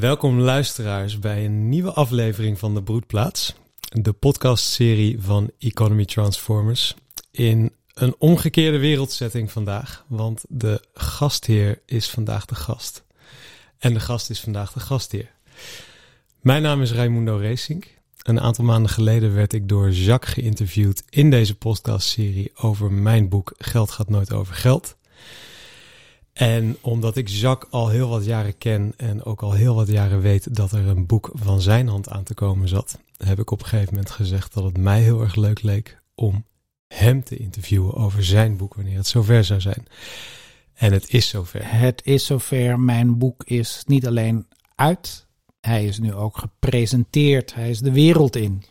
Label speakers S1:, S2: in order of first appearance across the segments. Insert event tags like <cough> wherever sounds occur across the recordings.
S1: Welkom luisteraars bij een nieuwe aflevering van de Broedplaats, de podcastserie van Economy Transformers. In een omgekeerde wereldsetting vandaag, want de gastheer is vandaag de gast. En de gast is vandaag de gastheer. Mijn naam is Raimundo Racing. Een aantal maanden geleden werd ik door Jacques geïnterviewd in deze podcastserie over mijn boek Geld gaat nooit over geld. En omdat ik Jacques al heel wat jaren ken en ook al heel wat jaren weet dat er een boek van zijn hand aan te komen zat, heb ik op een gegeven moment gezegd dat het mij heel erg leuk leek om hem te interviewen over zijn boek wanneer het zover zou zijn. En het is zover.
S2: Het is zover. Mijn boek is niet alleen uit, hij is nu ook gepresenteerd. Hij is de wereld in.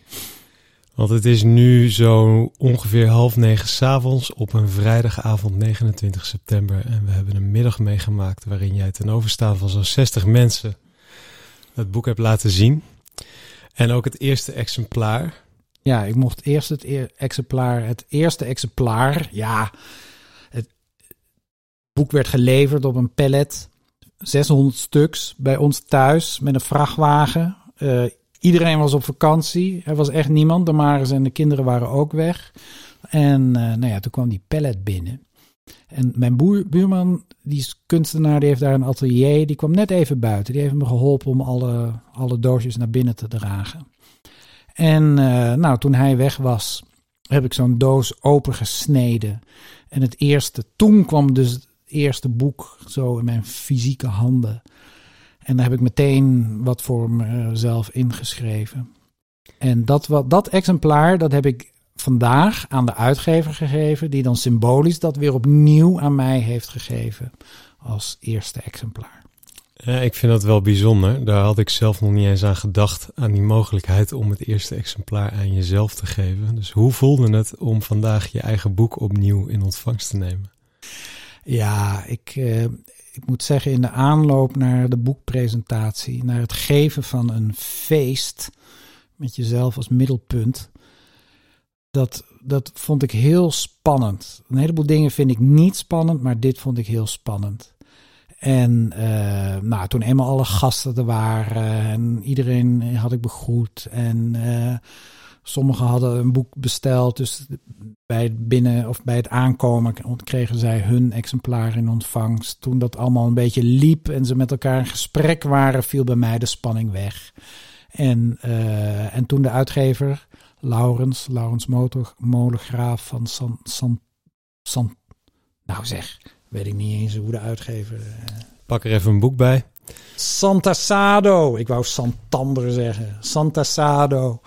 S1: Want het is nu zo ongeveer half negen s'avonds op een vrijdagavond 29 september. En we hebben een middag meegemaakt waarin jij ten overstaan van zo'n 60 mensen het boek hebt laten zien. En ook het eerste exemplaar.
S2: Ja, ik mocht eerst het e- exemplaar, het eerste exemplaar. Ja, het boek werd geleverd op een pallet. 600 stuks bij ons thuis met een vrachtwagen. Uh, Iedereen was op vakantie. Er was echt niemand. De Maris en de kinderen waren ook weg. En uh, nou ja, toen kwam die pallet binnen. En mijn buurman, die is kunstenaar, die heeft daar een atelier. Die kwam net even buiten. Die heeft me geholpen om alle, alle doosjes naar binnen te dragen. En uh, nou, toen hij weg was, heb ik zo'n doos opengesneden. En het eerste, toen kwam dus het eerste boek zo in mijn fysieke handen. En daar heb ik meteen wat voor mezelf ingeschreven. En dat, wat, dat exemplaar, dat heb ik vandaag aan de uitgever gegeven, die dan symbolisch dat weer opnieuw aan mij heeft gegeven als eerste exemplaar.
S1: Ja, ik vind dat wel bijzonder. Daar had ik zelf nog niet eens aan gedacht, aan die mogelijkheid om het eerste exemplaar aan jezelf te geven. Dus hoe voelde het om vandaag je eigen boek opnieuw in ontvangst te nemen?
S2: Ja, ik, eh, ik moet zeggen, in de aanloop naar de boekpresentatie, naar het geven van een feest met jezelf als middelpunt, dat, dat vond ik heel spannend. Een heleboel dingen vind ik niet spannend, maar dit vond ik heel spannend. En uh, nou, toen eenmaal alle gasten er waren en iedereen had ik begroet en uh, Sommigen hadden een boek besteld, dus bij het binnen of bij het aankomen kregen zij hun exemplaar in ontvangst. Toen dat allemaal een beetje liep en ze met elkaar in gesprek waren, viel bij mij de spanning weg. En, uh, en toen de uitgever, Laurens, Laurens Molengraaf van San, San, San, nou zeg, weet ik niet eens hoe de uitgever. Uh,
S1: Pak er even een boek bij.
S2: Santa Sado, ik wou Santander zeggen. Santa Sado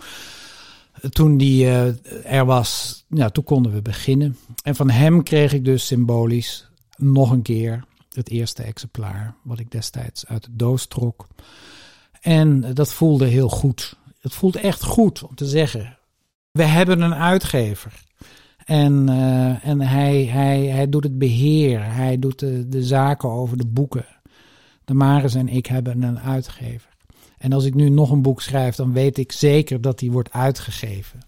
S2: toen die uh, er was, ja, toen konden we beginnen. En van hem kreeg ik dus symbolisch nog een keer het eerste exemplaar, wat ik destijds uit de doos trok. En dat voelde heel goed. Het voelt echt goed om te zeggen: we hebben een uitgever. En, uh, en hij, hij, hij doet het beheer, hij doet de, de zaken over de boeken. De Maris en ik hebben een uitgever. En als ik nu nog een boek schrijf, dan weet ik zeker dat die wordt uitgegeven.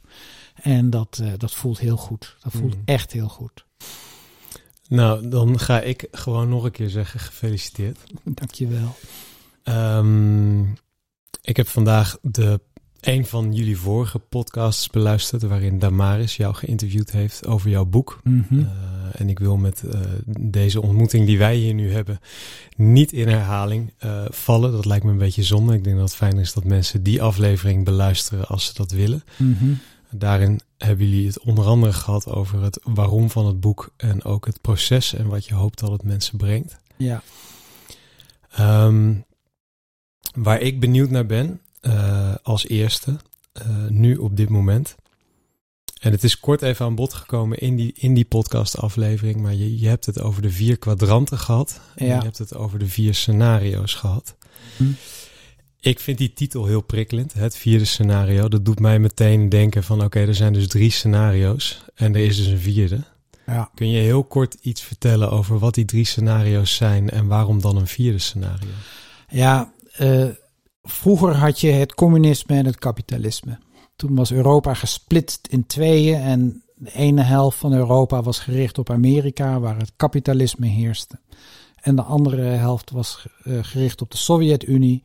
S2: En dat, uh, dat voelt heel goed. Dat voelt mm. echt heel goed.
S1: Nou, dan ga ik gewoon nog een keer zeggen gefeliciteerd.
S2: Dankjewel.
S1: Um, ik heb vandaag de een van jullie vorige podcasts beluisterd, waarin Damaris jou geïnterviewd heeft over jouw boek.
S2: Mm -hmm. uh,
S1: en ik wil met uh, deze ontmoeting die wij hier nu hebben niet in herhaling uh, vallen. Dat lijkt me een beetje zonde. Ik denk dat het fijn is dat mensen die aflevering beluisteren als ze dat willen.
S2: Mm -hmm.
S1: Daarin hebben jullie het onder andere gehad over het waarom van het boek en ook het proces en wat je hoopt dat het mensen brengt.
S2: Ja.
S1: Um, waar ik benieuwd naar ben, uh, als eerste, uh, nu op dit moment. En het is kort even aan bod gekomen in die, in die podcast-aflevering, maar je, je hebt het over de vier kwadranten gehad. En
S2: ja.
S1: je hebt het over de vier scenario's gehad.
S2: Hm.
S1: Ik vind die titel heel prikkelend, het vierde scenario. Dat doet mij meteen denken van oké, okay, er zijn dus drie scenario's en er is dus een vierde.
S2: Ja.
S1: Kun je heel kort iets vertellen over wat die drie scenario's zijn en waarom dan een vierde scenario?
S2: Ja, uh, vroeger had je het communisme en het kapitalisme. Toen was Europa gesplitst in tweeën en de ene helft van Europa was gericht op Amerika, waar het kapitalisme heerste. En de andere helft was uh, gericht op de Sovjet-Unie,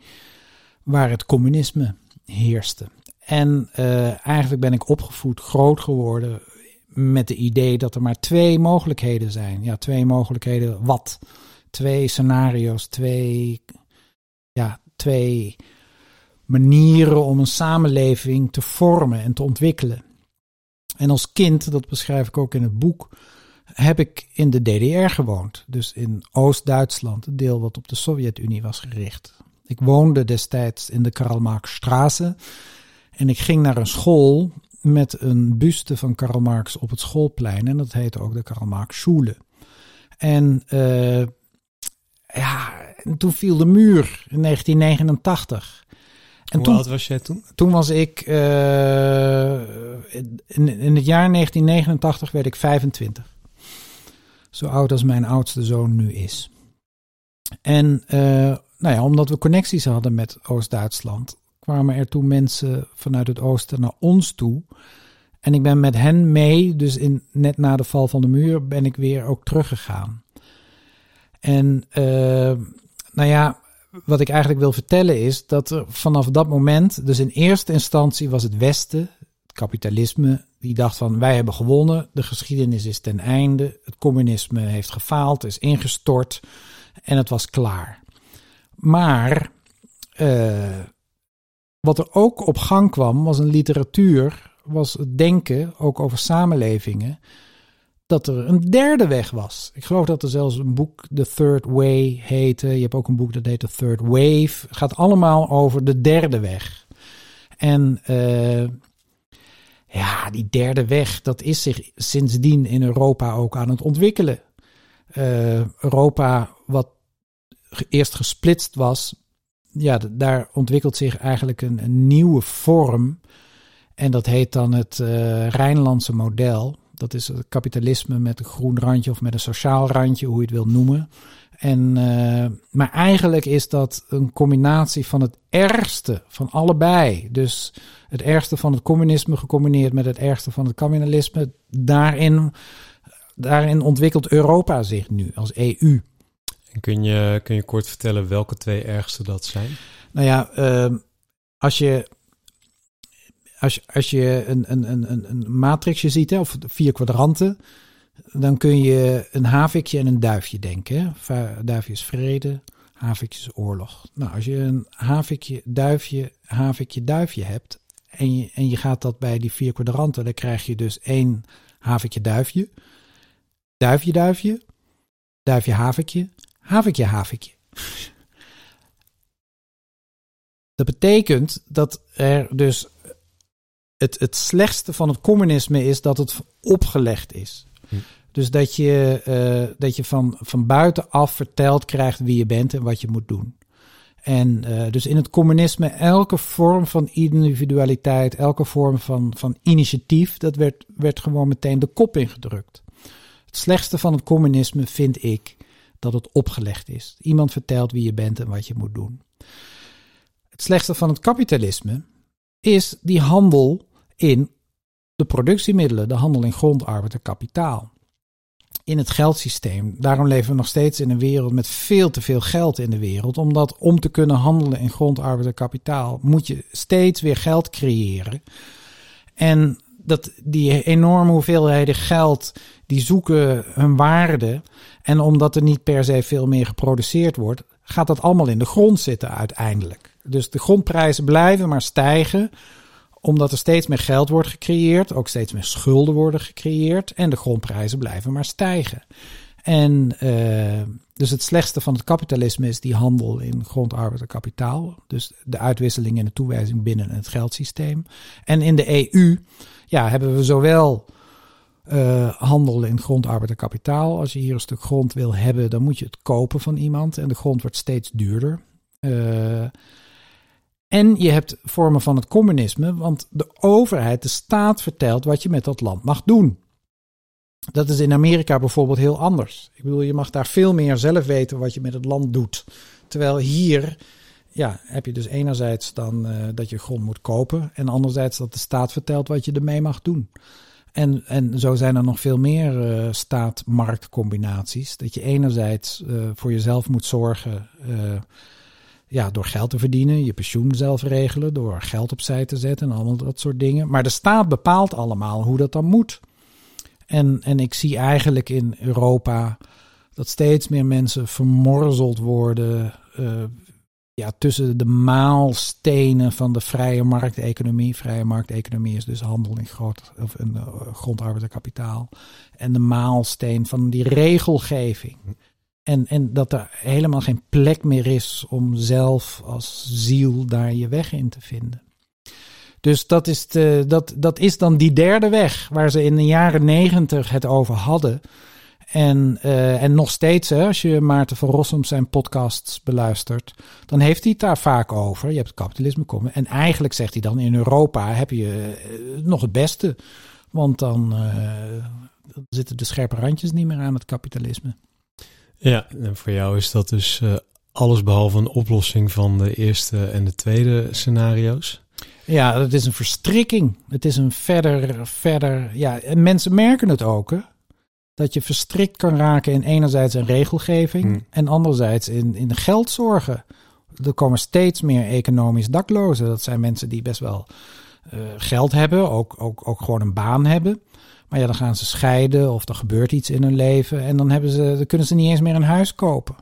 S2: waar het communisme heerste. En uh, eigenlijk ben ik opgevoed, groot geworden met het idee dat er maar twee mogelijkheden zijn. Ja, twee mogelijkheden. Wat? Twee scenario's, twee, ja, twee manieren om een samenleving te vormen en te ontwikkelen. En als kind, dat beschrijf ik ook in het boek, heb ik in de DDR gewoond. Dus in Oost-Duitsland, het deel wat op de Sovjet-Unie was gericht. Ik woonde destijds in de Karl Marx-straße. En ik ging naar een school met een buste van Karl Marx op het schoolplein. En dat heette ook de Karl Marx Schule. En uh, ja, toen viel de muur in 1989.
S1: En Hoe toen, oud was jij toen?
S2: Toen was ik, uh, in, in het jaar 1989 werd ik 25. Zo oud als mijn oudste zoon nu is. En uh, nou ja, omdat we connecties hadden met Oost-Duitsland, kwamen er toen mensen vanuit het oosten naar ons toe. En ik ben met hen mee, dus in, net na de val van de muur, ben ik weer ook teruggegaan. En uh, nou ja, wat ik eigenlijk wil vertellen is dat er vanaf dat moment, dus in eerste instantie was het Westen, het kapitalisme, die dacht van wij hebben gewonnen, de geschiedenis is ten einde, het communisme heeft gefaald, is ingestort en het was klaar. Maar uh, wat er ook op gang kwam was een literatuur, was het denken ook over samenlevingen dat er een derde weg was. Ik geloof dat er zelfs een boek The Third Way heette. Je hebt ook een boek dat heet The Third Wave. Het gaat allemaal over de derde weg. En uh, ja, die derde weg, dat is zich sindsdien in Europa ook aan het ontwikkelen. Uh, Europa, wat eerst gesplitst was, ja, daar ontwikkelt zich eigenlijk een, nieuwe vorm. En dat heet dan het uh, Rijnlandse model. Dat is het kapitalisme met een groen randje of met een sociaal randje, hoe je het wil noemen. En, uh, maar eigenlijk is dat een combinatie van het ergste van allebei. Dus het ergste van het communisme gecombineerd met het ergste van het kapitalisme. Daarin, daarin ontwikkelt Europa zich nu als EU.
S1: En kun je, kun je kort vertellen welke twee ergste dat zijn?
S2: Nou ja, uh, als je als, je een, een, een, een matrixje ziet, hè, of vier kwadranten, dan kun je een havikje en een duifje denken. Duifje is vrede, havikje is oorlog. Nou, als je een havikje, duifje, havikje, duifje hebt en je, en je gaat dat bij die vier kwadranten, dan krijg je dus één havikje, duifje, duifje, duifje, duifje, havikje, havikje, havikje. <laughs> Dat betekent dat er dus het, het slechtste van het communisme is dat het opgelegd is. Hm. Dus dat je, uh, dat je van, van buitenaf verteld krijgt wie je bent en wat je moet doen. En uh, dus in het communisme, elke vorm van individualiteit, elke vorm van, van initiatief, dat werd, werd gewoon meteen de kop ingedrukt. Het slechtste van het communisme vind ik dat het opgelegd is. Iemand vertelt wie je bent en wat je moet doen. Het slechtste van het kapitalisme is die handel in de productiemiddelen, de handel in grond, arbeid en kapitaal. In het geldsysteem. Daarom leven we nog steeds in een wereld met veel te veel geld in de wereld. Omdat om te kunnen handelen in grond, arbeid en kapitaal moet je steeds weer geld creëren. En dat die enorme hoeveelheden geld, die zoeken hun waarde. En omdat er niet per se veel meer geproduceerd wordt, gaat dat allemaal in de grond zitten uiteindelijk. Dus de grondprijzen blijven maar stijgen omdat er steeds meer geld wordt gecreëerd, ook steeds meer schulden worden gecreëerd en de grondprijzen blijven maar stijgen. En uh, dus het slechtste van het kapitalisme is die handel in grond, arbeid en kapitaal. Dus de uitwisseling en de toewijzing binnen het geldsysteem. En in de EU ja, hebben we zowel uh, handel in grond, arbeid en kapitaal. Als je hier een stuk grond wil hebben, dan moet je het kopen van iemand. En de grond wordt steeds duurder. Uh, en je hebt vormen van het communisme, want de overheid, de staat vertelt wat je met dat land mag doen. Dat is in Amerika bijvoorbeeld heel anders. Ik bedoel, je mag daar veel meer zelf weten wat je met het land doet. Terwijl hier ja, heb je dus enerzijds dan uh, dat je grond moet kopen en anderzijds dat de staat vertelt wat je ermee mag doen. En, en zo zijn er nog veel meer uh, staat-marktcombinaties. Dat je enerzijds uh, voor jezelf moet zorgen ja, door geld te verdienen, je pensioen zelf regelen, door geld opzij te zetten en allemaal dat soort dingen. Maar de staat bepaalt allemaal hoe dat dan moet. En, en ik zie eigenlijk in Europa dat steeds meer mensen vermorzeld worden uh, ja, tussen de maalstenen van de vrije markteconomie. Vrije markteconomie is dus handel in groot, of een uh, grondarbeiderkapitaal. En de maalsteen van die regelgeving. En, en dat er helemaal geen plek meer is om zelf als ziel daar je weg in te vinden. Dus dat is, de, dat, dat is dan die derde weg waar ze in de jaren negentig het over hadden. En, uh, en nog steeds, hè, als je Maarten van Rossum zijn podcasts beluistert, dan heeft hij het daar vaak over. Je hebt het kapitalisme komen. En eigenlijk zegt hij dan, in Europa heb je uh, nog het beste. Want dan uh, zitten de scherpe randjes niet meer aan het kapitalisme.
S1: Ja, en voor jou is dat dus alles behalve een oplossing van de eerste en de tweede scenario's?
S2: Ja, het is een verstrikking. Het is een verder, verder. Ja, en mensen merken het ook. Hè? Dat je verstrikt kan raken in enerzijds een regelgeving hmm. en anderzijds in, in de geldzorgen. Er komen steeds meer economisch daklozen. Dat zijn mensen die best wel uh, geld hebben, ook, ook, ook gewoon een baan hebben. Maar ja, dan gaan ze scheiden of er gebeurt iets in hun leven en dan, hebben ze, dan kunnen ze niet eens meer een huis kopen.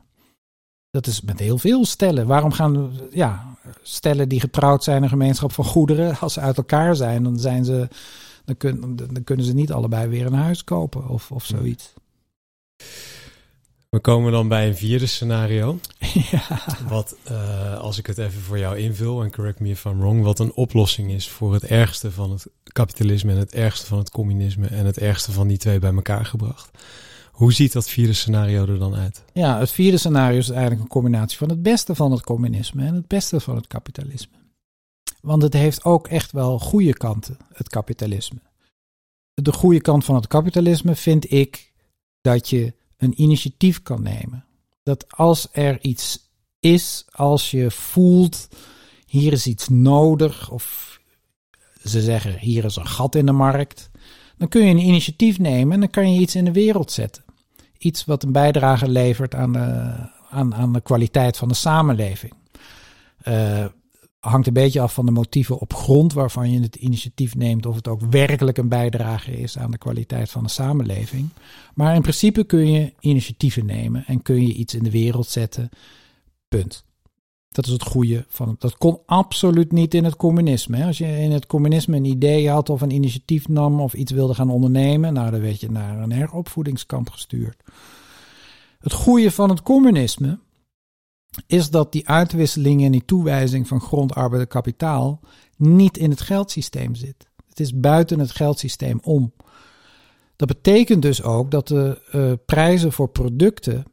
S2: Dat is met heel veel stellen. Waarom gaan ja, stellen die getrouwd zijn, een gemeenschap van goederen, als ze uit elkaar zijn, dan, zijn ze, dan, kun, dan kunnen ze niet allebei weer een huis kopen of, of zoiets.
S1: We komen dan bij een vierde scenario. <laughs> Ja. Wat, uh, als ik het even voor jou invul, en correct me if I'm wrong, wat een oplossing is voor het ergste van het kapitalisme en het ergste van het communisme en het ergste van die twee bij elkaar gebracht. Hoe ziet dat vierde scenario er dan uit?
S2: Ja, het vierde scenario is eigenlijk een combinatie van het beste van het communisme en het beste van het kapitalisme. Want het heeft ook echt wel goede kanten, het kapitalisme. De goede kant van het kapitalisme vind ik dat je een initiatief kan nemen. Dat als er iets is, als je voelt, hier is iets nodig, of ze zeggen hier is een gat in de markt, dan kun je een initiatief nemen en dan kan je iets in de wereld zetten iets wat een bijdrage levert aan de, aan, aan de kwaliteit van de samenleving. Uh, hangt een beetje af van de motieven op grond waarvan je het initiatief neemt, of het ook werkelijk een bijdrage is aan de kwaliteit van de samenleving. Maar in principe kun je initiatieven nemen en kun je iets in de wereld zetten. Punt. Dat is het goede van Dat kon absoluut niet in het communisme. Als je in het communisme een idee had of een initiatief nam of iets wilde gaan ondernemen, nou dan werd je naar een heropvoedingskamp gestuurd. Het goede van het communisme is dat die uitwisseling en die toewijzing van grond, arbeid en kapitaal niet in het geldsysteem zit. Het is buiten het geldsysteem om. Dat betekent dus ook dat de uh, prijzen voor producten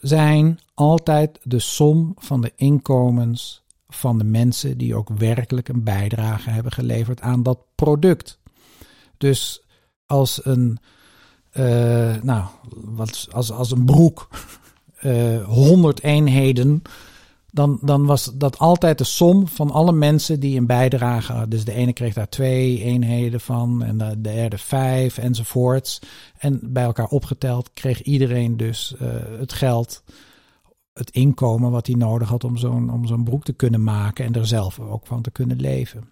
S2: zijn altijd de som van de inkomens van de mensen die ook werkelijk een bijdrage hebben geleverd aan dat product. Dus als een, uh, nou, als, als een broek eh, 100 eenheden dan, dan was dat altijd de som van alle mensen die een bijdrage. Dus de ene kreeg daar twee eenheden van en de derde vijf enzovoorts. En bij elkaar opgeteld kreeg iedereen dus uh, het geld, het inkomen wat hij nodig had om zo'n om zo'n broek te kunnen maken en er zelf ook van te kunnen leven.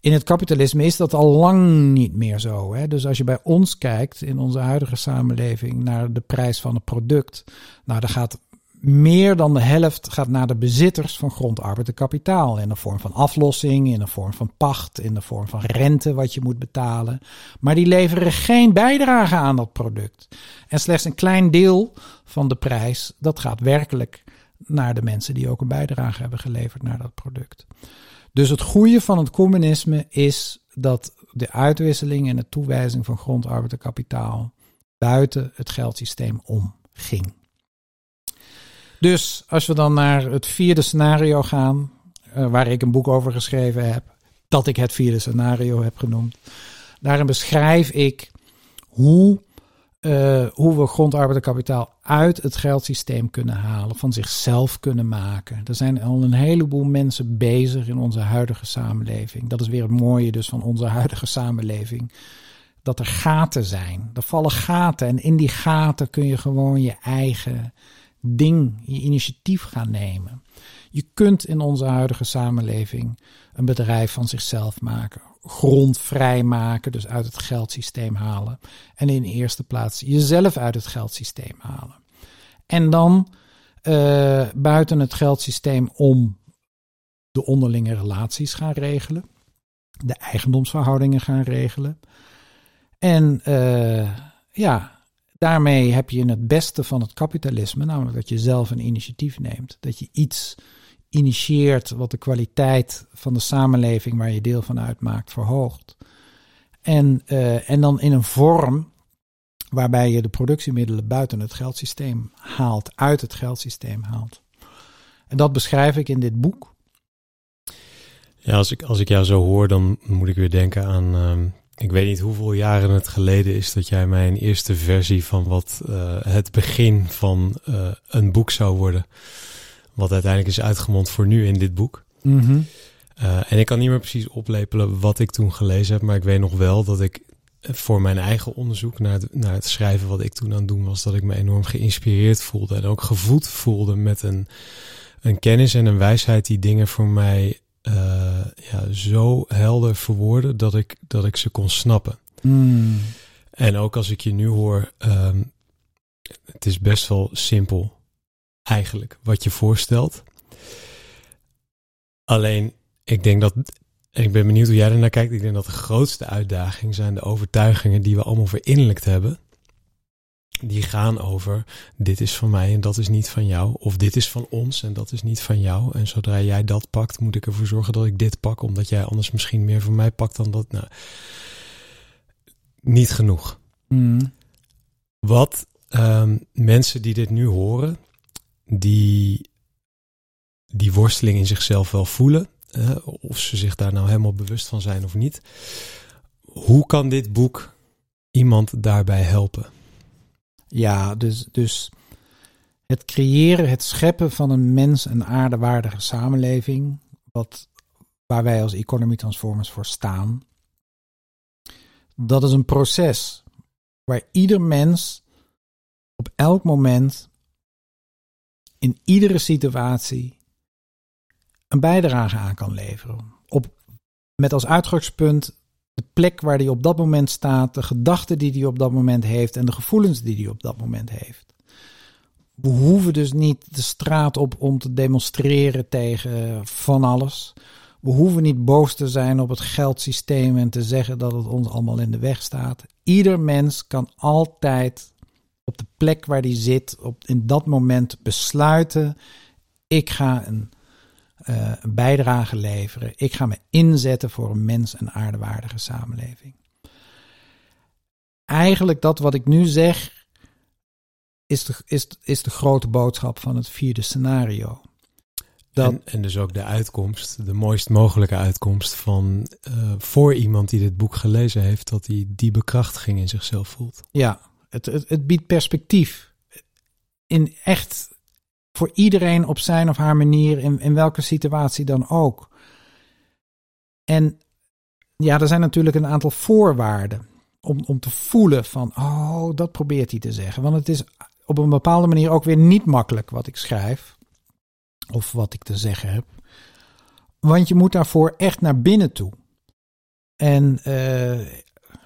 S2: In het kapitalisme is dat al lang niet meer zo. Hè? Dus als je bij ons kijkt in onze huidige samenleving naar de prijs van een product, nou, dan gaat meer dan de helft gaat naar de bezitters van grond, arbeid en kapitaal. In de vorm van aflossing, in de vorm van pacht, in de vorm van rente wat je moet betalen. Maar die leveren geen bijdrage aan dat product. En slechts een klein deel van de prijs, dat gaat werkelijk naar de mensen die ook een bijdrage hebben geleverd naar dat product. Dus het goede van het communisme is dat de uitwisseling en de toewijzing van grond, arbeid en kapitaal buiten het geldsysteem omging. Dus als we dan naar het vierde scenario gaan, uh, waar ik een boek over geschreven heb, dat ik het vierde scenario heb genoemd. Daarin beschrijf ik hoe, uh, hoe we grondarbeid en kapitaal uit het geldsysteem kunnen halen, van zichzelf kunnen maken. Er zijn al een heleboel mensen bezig in onze huidige samenleving. Dat is weer het mooie dus van onze huidige samenleving. Dat er gaten zijn. Er vallen gaten en in die gaten kun je gewoon je eigen ding, je initiatief gaan nemen. Je kunt in onze huidige samenleving een bedrijf van zichzelf maken, grond vrijmaken, dus uit het geldsysteem halen. En in eerste plaats jezelf uit het geldsysteem halen. En dan uh, buiten het geldsysteem om de onderlinge relaties gaan regelen, de eigendomsverhoudingen gaan regelen. En uh, ja, daarmee heb je het beste van het kapitalisme, namelijk dat je zelf een initiatief neemt. Dat je iets initieert wat de kwaliteit van de samenleving waar je deel van uitmaakt verhoogt. En, uh, en dan in een vorm waarbij je de productiemiddelen buiten het geldsysteem haalt, uit het geldsysteem haalt. En dat beschrijf ik in dit boek.
S1: Ja, als ik, als ik jou zo hoor, dan moet ik weer denken aan. Uh, ik weet niet hoeveel jaren het geleden is dat jij mij een eerste versie van wat uh, het begin van uh, een boek zou worden. Wat uiteindelijk is uitgemond voor nu in dit boek.
S2: Mm -hmm.
S1: en ik kan niet meer precies oplepelen wat ik toen gelezen heb, maar ik weet nog wel dat ik voor mijn eigen onderzoek naar het, naar het schrijven wat ik toen aan het doen was, dat ik me enorm geïnspireerd voelde en ook gevoed voelde met een, een kennis en een wijsheid die dingen voor mij uh, ja, zo helder verwoorden dat ik, dat ik ze kon snappen.
S2: Mm.
S1: En ook als ik je nu hoor, um, het is best wel simpel eigenlijk wat je voorstelt. Alleen, ik denk dat en ik ben benieuwd hoe jij er naar kijkt. Ik denk dat de grootste uitdaging zijn de overtuigingen die we allemaal verinnerlijkt hebben. Die gaan over dit is van mij en dat is niet van jou. Of dit is van ons en dat is niet van jou. En zodra jij dat pakt, moet ik ervoor zorgen dat ik dit pak. Omdat jij anders misschien meer van mij pakt dan dat. Nou, niet genoeg.
S2: Mm.
S1: Wat um, mensen die dit nu horen, die die worsteling in zichzelf wel voelen of ze zich daar nou helemaal bewust van zijn of niet. Hoe kan dit boek iemand daarbij helpen?
S2: Ja, dus, dus het creëren, het scheppen van een mens- en aardewaardige samenleving, wat, waar wij als Economy Transformers voor staan, dat is een proces waar ieder mens op elk moment, in iedere situatie, een bijdrage aan kan leveren. Op, met als uitgangspunt de plek waar hij op dat moment staat, de gedachten die hij op dat moment heeft en de gevoelens die hij op dat moment heeft. We hoeven dus niet de straat op om te demonstreren tegen van alles. We hoeven niet boos te zijn op het geldsysteem en te zeggen dat het ons allemaal in de weg staat. Ieder mens kan altijd plek waar hij zit, op, in dat moment besluiten: ik ga een uh, een bijdrage leveren. Ik ga me inzetten voor een mens- en aardewaardige samenleving. Eigenlijk dat wat ik nu zeg, is de, is, is de grote boodschap van het vierde scenario.
S1: Dat, en, en, dus ook de uitkomst, de mooist mogelijke uitkomst van uh, voor iemand die dit boek gelezen heeft, dat hij die bekrachtiging in zichzelf voelt.
S2: Ja, het, het, biedt perspectief. In echt voor iedereen op zijn of haar manier, in, in welke situatie dan ook. En ja, er zijn natuurlijk een aantal voorwaarden om, om te voelen van, oh, dat probeert hij te zeggen. Want het is op een bepaalde manier ook weer niet makkelijk wat ik schrijf. Of wat ik te zeggen heb. Want je moet daarvoor echt naar binnen toe. En uh,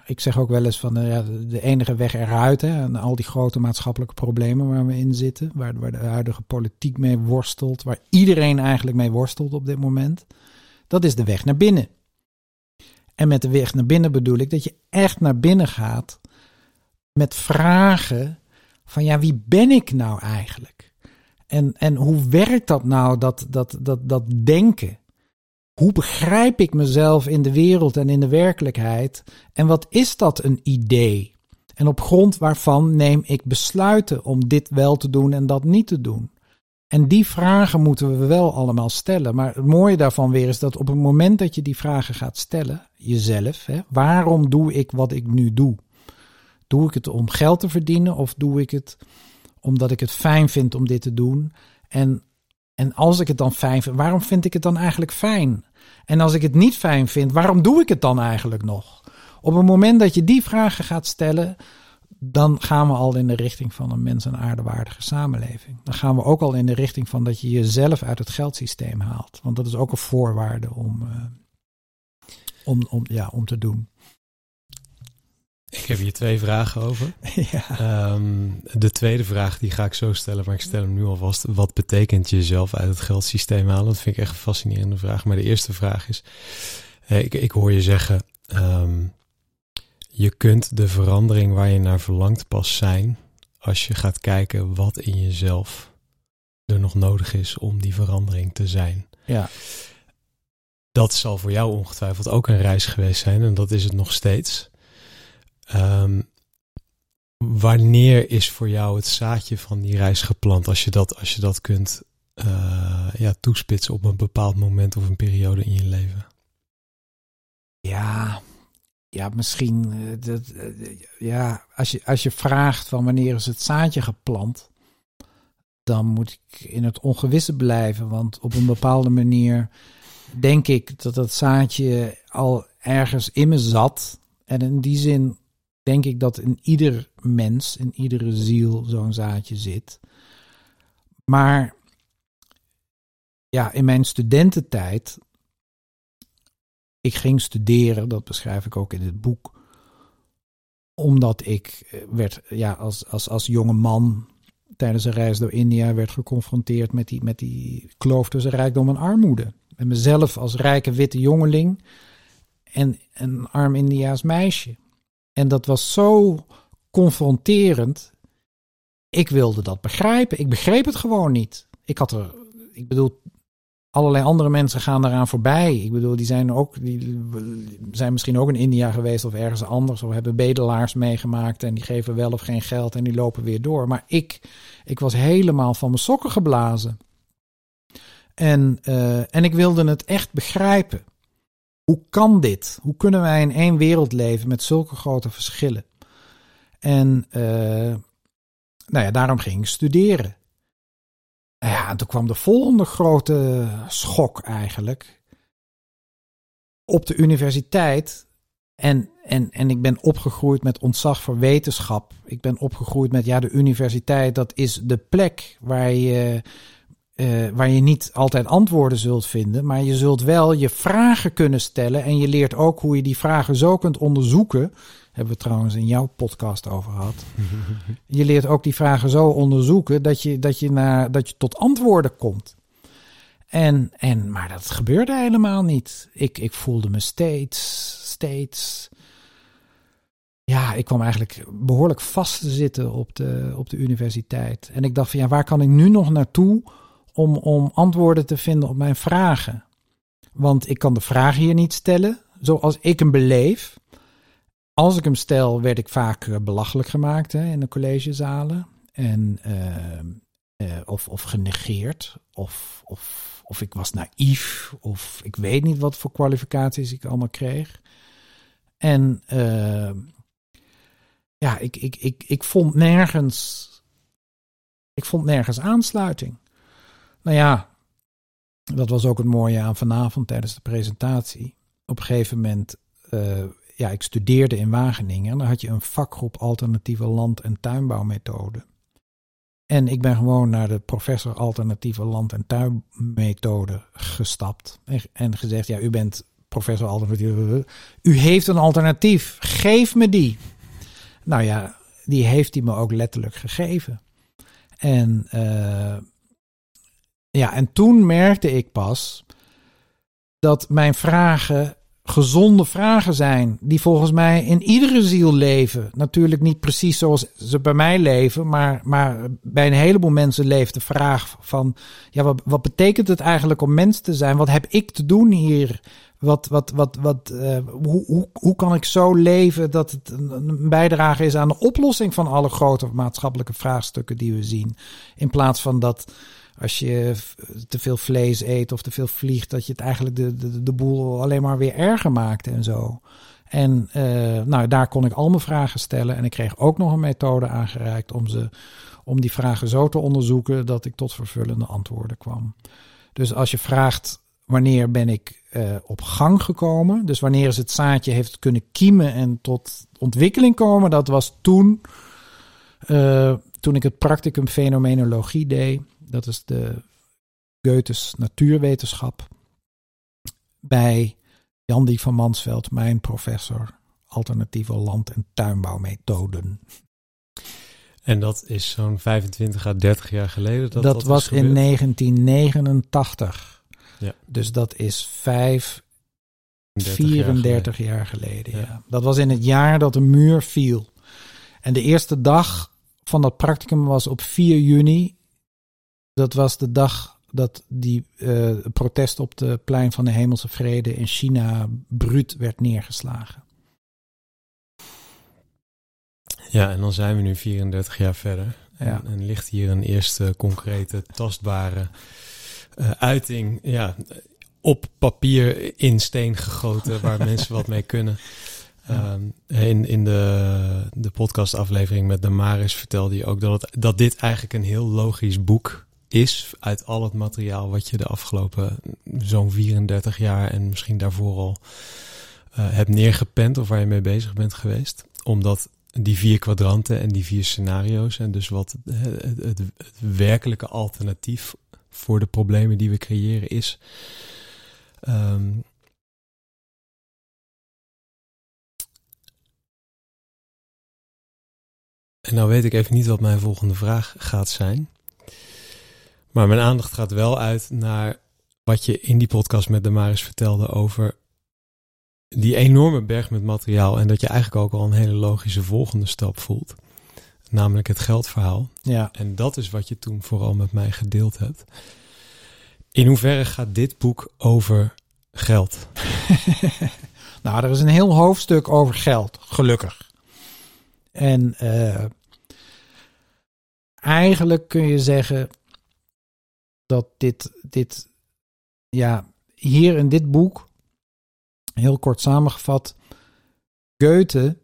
S2: ik zeg ook wel eens van ja, de enige weg eruit. Hè, en al die grote maatschappelijke problemen waar we in zitten. Waar, waar de huidige politiek mee worstelt. Waar iedereen eigenlijk mee worstelt op dit moment. Dat is de weg naar binnen. En met de weg naar binnen bedoel ik dat je echt naar binnen gaat. Met vragen van ja, wie ben ik nou eigenlijk? En, en hoe werkt dat nou, dat, dat, dat, dat denken? Hoe begrijp ik mezelf in de wereld en in de werkelijkheid? En wat is dat een idee? En op grond waarvan neem ik besluiten om dit wel te doen en dat niet te doen? En die vragen moeten we wel allemaal stellen. Maar het mooie daarvan weer is dat op het moment dat je die vragen gaat stellen, jezelf, hè, waarom doe ik wat ik nu doe? Doe ik het om geld te verdienen of doe ik het omdat ik het fijn vind om dit te doen? En en als ik het dan fijn vind, waarom vind ik het dan eigenlijk fijn? En als ik het niet fijn vind, waarom doe ik het dan eigenlijk nog? Op het moment dat je die vragen gaat stellen, dan gaan we al in de richting van een mens- en aardewaardige samenleving. Dan gaan we ook al in de richting van dat je jezelf uit het geldsysteem haalt. Want dat is ook een voorwaarde om, uh, om, om, ja, om te doen.
S1: Ik heb hier twee vragen over. <laughs>
S2: ja.
S1: Um, de tweede vraag die ga ik zo stellen, maar ik stel hem nu alvast. Wat betekent jezelf uit het geldsysteem halen? Dat vind ik echt een fascinerende vraag. Maar de eerste vraag is, ik, ik hoor je zeggen, um, je kunt de verandering waar je naar verlangt pas zijn als je gaat kijken wat in jezelf er nog nodig is om die verandering te zijn.
S2: Ja.
S1: Dat zal voor jou ongetwijfeld ook een reis geweest zijn en dat is het nog steeds. Um, wanneer is voor jou het zaadje van die reis geplant? Als je dat, als je dat kunt uh, ja, toespitsen op een bepaald moment of een periode in je leven.
S2: Ja, ja, misschien. Dat, ja, als je, als je vraagt van wanneer is het zaadje geplant, dan moet ik in het ongewisse blijven. Want op een bepaalde manier denk ik dat dat zaadje al ergens in me zat. En in die zin denk ik dat in ieder mens, in iedere ziel zo'n zaadje zit. Maar ja, in mijn studententijd ik ging studeren, dat beschrijf ik ook in het boek, omdat ik eh, werd, ja, als, als, als jonge man tijdens een reis door India werd geconfronteerd met die, met die kloof tussen rijkdom en armoede. En mezelf als rijke witte jongeling en een arm Indiaas meisje. En dat was zo confronterend. Ik wilde dat begrijpen. Ik begreep het gewoon niet. Ik had er, ik bedoel, allerlei andere mensen gaan daaraan voorbij. Ik bedoel, die zijn ook, die zijn misschien ook in India geweest of ergens anders, of hebben bedelaars meegemaakt en die geven wel of geen geld en die lopen weer door. Maar ik, ik was helemaal van mijn sokken geblazen. En, uh, en ik wilde het echt begrijpen. Hoe kan dit? Hoe kunnen wij in één wereld leven met zulke grote verschillen? En uh, nou ja, daarom ging ik studeren. Ja, en toen kwam de volgende grote schok eigenlijk. Op de universiteit. En, en, en ik ben opgegroeid met ontzag voor wetenschap. Ik ben opgegroeid met, ja, de universiteit, dat is de plek waar je, uh, waar je niet altijd antwoorden zult vinden. Maar je zult wel je vragen kunnen stellen. En je leert ook hoe je die vragen zo kunt onderzoeken hebben we trouwens in jouw podcast over gehad. <laughs> je leert ook die vragen zo onderzoeken dat je, dat je, naar, dat je tot antwoorden komt. En, en, maar dat gebeurde helemaal niet. Ik, ik voelde me steeds, steeds. Ja, ik kwam eigenlijk behoorlijk vast te zitten op de, op de universiteit. En ik dacht van ja, waar kan ik nu nog naartoe om, om antwoorden te vinden op mijn vragen? Want ik kan de vragen hier niet stellen zoals ik hem beleef als ik hem stel, werd ik vaak eh, belachelijk gemaakt hè, in de collegezalen. En, uh, uh, of, of genegeerd. Of, of, of ik was naïef. Of ik weet niet wat voor kwalificaties ik allemaal kreeg. En ja, ik, ik, ik, ik vond nergens. Ik vond nergens aansluiting. Nou ja, dat was ook het mooie aan vanavond tijdens de presentatie. Op een gegeven moment ja, ik studeerde in Wageningen. En dan had je een vakgroep alternatieve land- en tuinbouwmethode. En ik ben gewoon naar de professor alternatieve land- en tuinmethode gestapt. En gezegd, ja, u bent professor alternatieve. U heeft een alternatief. Geef me die. Nou ja, die heeft hij me ook letterlijk gegeven. En, uh, ja, en toen merkte ik pas dat mijn vragen gezonde vragen zijn. Die volgens mij in iedere ziel leven. Natuurlijk niet precies zoals ze bij mij leven. Maar, maar bij een heleboel mensen leeft de vraag van... Ja, wat, wat betekent het eigenlijk om mens te zijn? Wat heb ik te doen hier? Wat, wat, wat, wat, uh, hoe, hoe, hoe kan ik zo leven dat het een bijdrage is aan de oplossing van alle grote maatschappelijke vraagstukken die we zien? In plaats van dat als je te veel vlees eet of te veel vliegt, dat je het eigenlijk de, de, de boel alleen maar weer erger maakt en zo. En uh, nou, daar kon ik al mijn vragen stellen. En ik kreeg ook nog een methode aangereikt om, ze, om die vragen zo te onderzoeken dat ik tot vervullende antwoorden kwam. Dus als je vraagt wanneer ben ik uh, op gang gekomen. Dus wanneer is het zaadje heeft kunnen kiemen en tot ontwikkeling komen, dat was toen, uh, toen ik het practicum fenomenologie deed. Dat is de Goethes natuurwetenschap. Bij Jan van Mansveld, mijn professor alternatieve land- en tuinbouwmethoden.
S1: En dat is zo'n 25 à 30 jaar geleden?
S2: Dat, dat, was in 1989. Ja. Dus dat is 5, 34 jaar geleden. jaar geleden ja. Dat was in het jaar dat de muur viel. En de eerste dag van dat practicum was op 4 juni. Dat was de dag dat die uh, protest op de plein van de Hemelse Vrede in China bruut werd neergeslagen.
S1: Ja, en dan zijn we nu 34 jaar verder. En, en ligt hier een eerste concrete, tastbare uh, uiting. Ja, op papier in steen gegoten, waar <laughs> mensen wat mee kunnen. Um, in in de, de podcastaflevering met Damaris vertelde je ook dat, het, dat dit eigenlijk een heel logisch boek is. Uit al het materiaal wat je de afgelopen zo'n 34 jaar en misschien daarvoor al uh, hebt neergepend of waar je mee bezig bent geweest. Omdat die vier kwadranten en die vier scenario's. En dus wat het, het, werkelijke alternatief voor de problemen die we creëren is. Um, en nou weet ik even niet wat mijn volgende vraag gaat zijn. Maar mijn aandacht gaat wel uit naar wat je in die podcast met Damaris vertelde over die enorme berg met materiaal en dat je eigenlijk ook al een hele logische volgende stap voelt. Namelijk het geldverhaal.
S2: Ja.
S1: En dat is wat je toen vooral met mij gedeeld hebt. In hoeverre gaat dit boek over geld? <laughs>
S2: nou, er is een heel hoofdstuk over geld, gelukkig. En uh, eigenlijk kun je zeggen dat dit, dit, ja, hier in dit boek Heel kort samengevat, Goethe,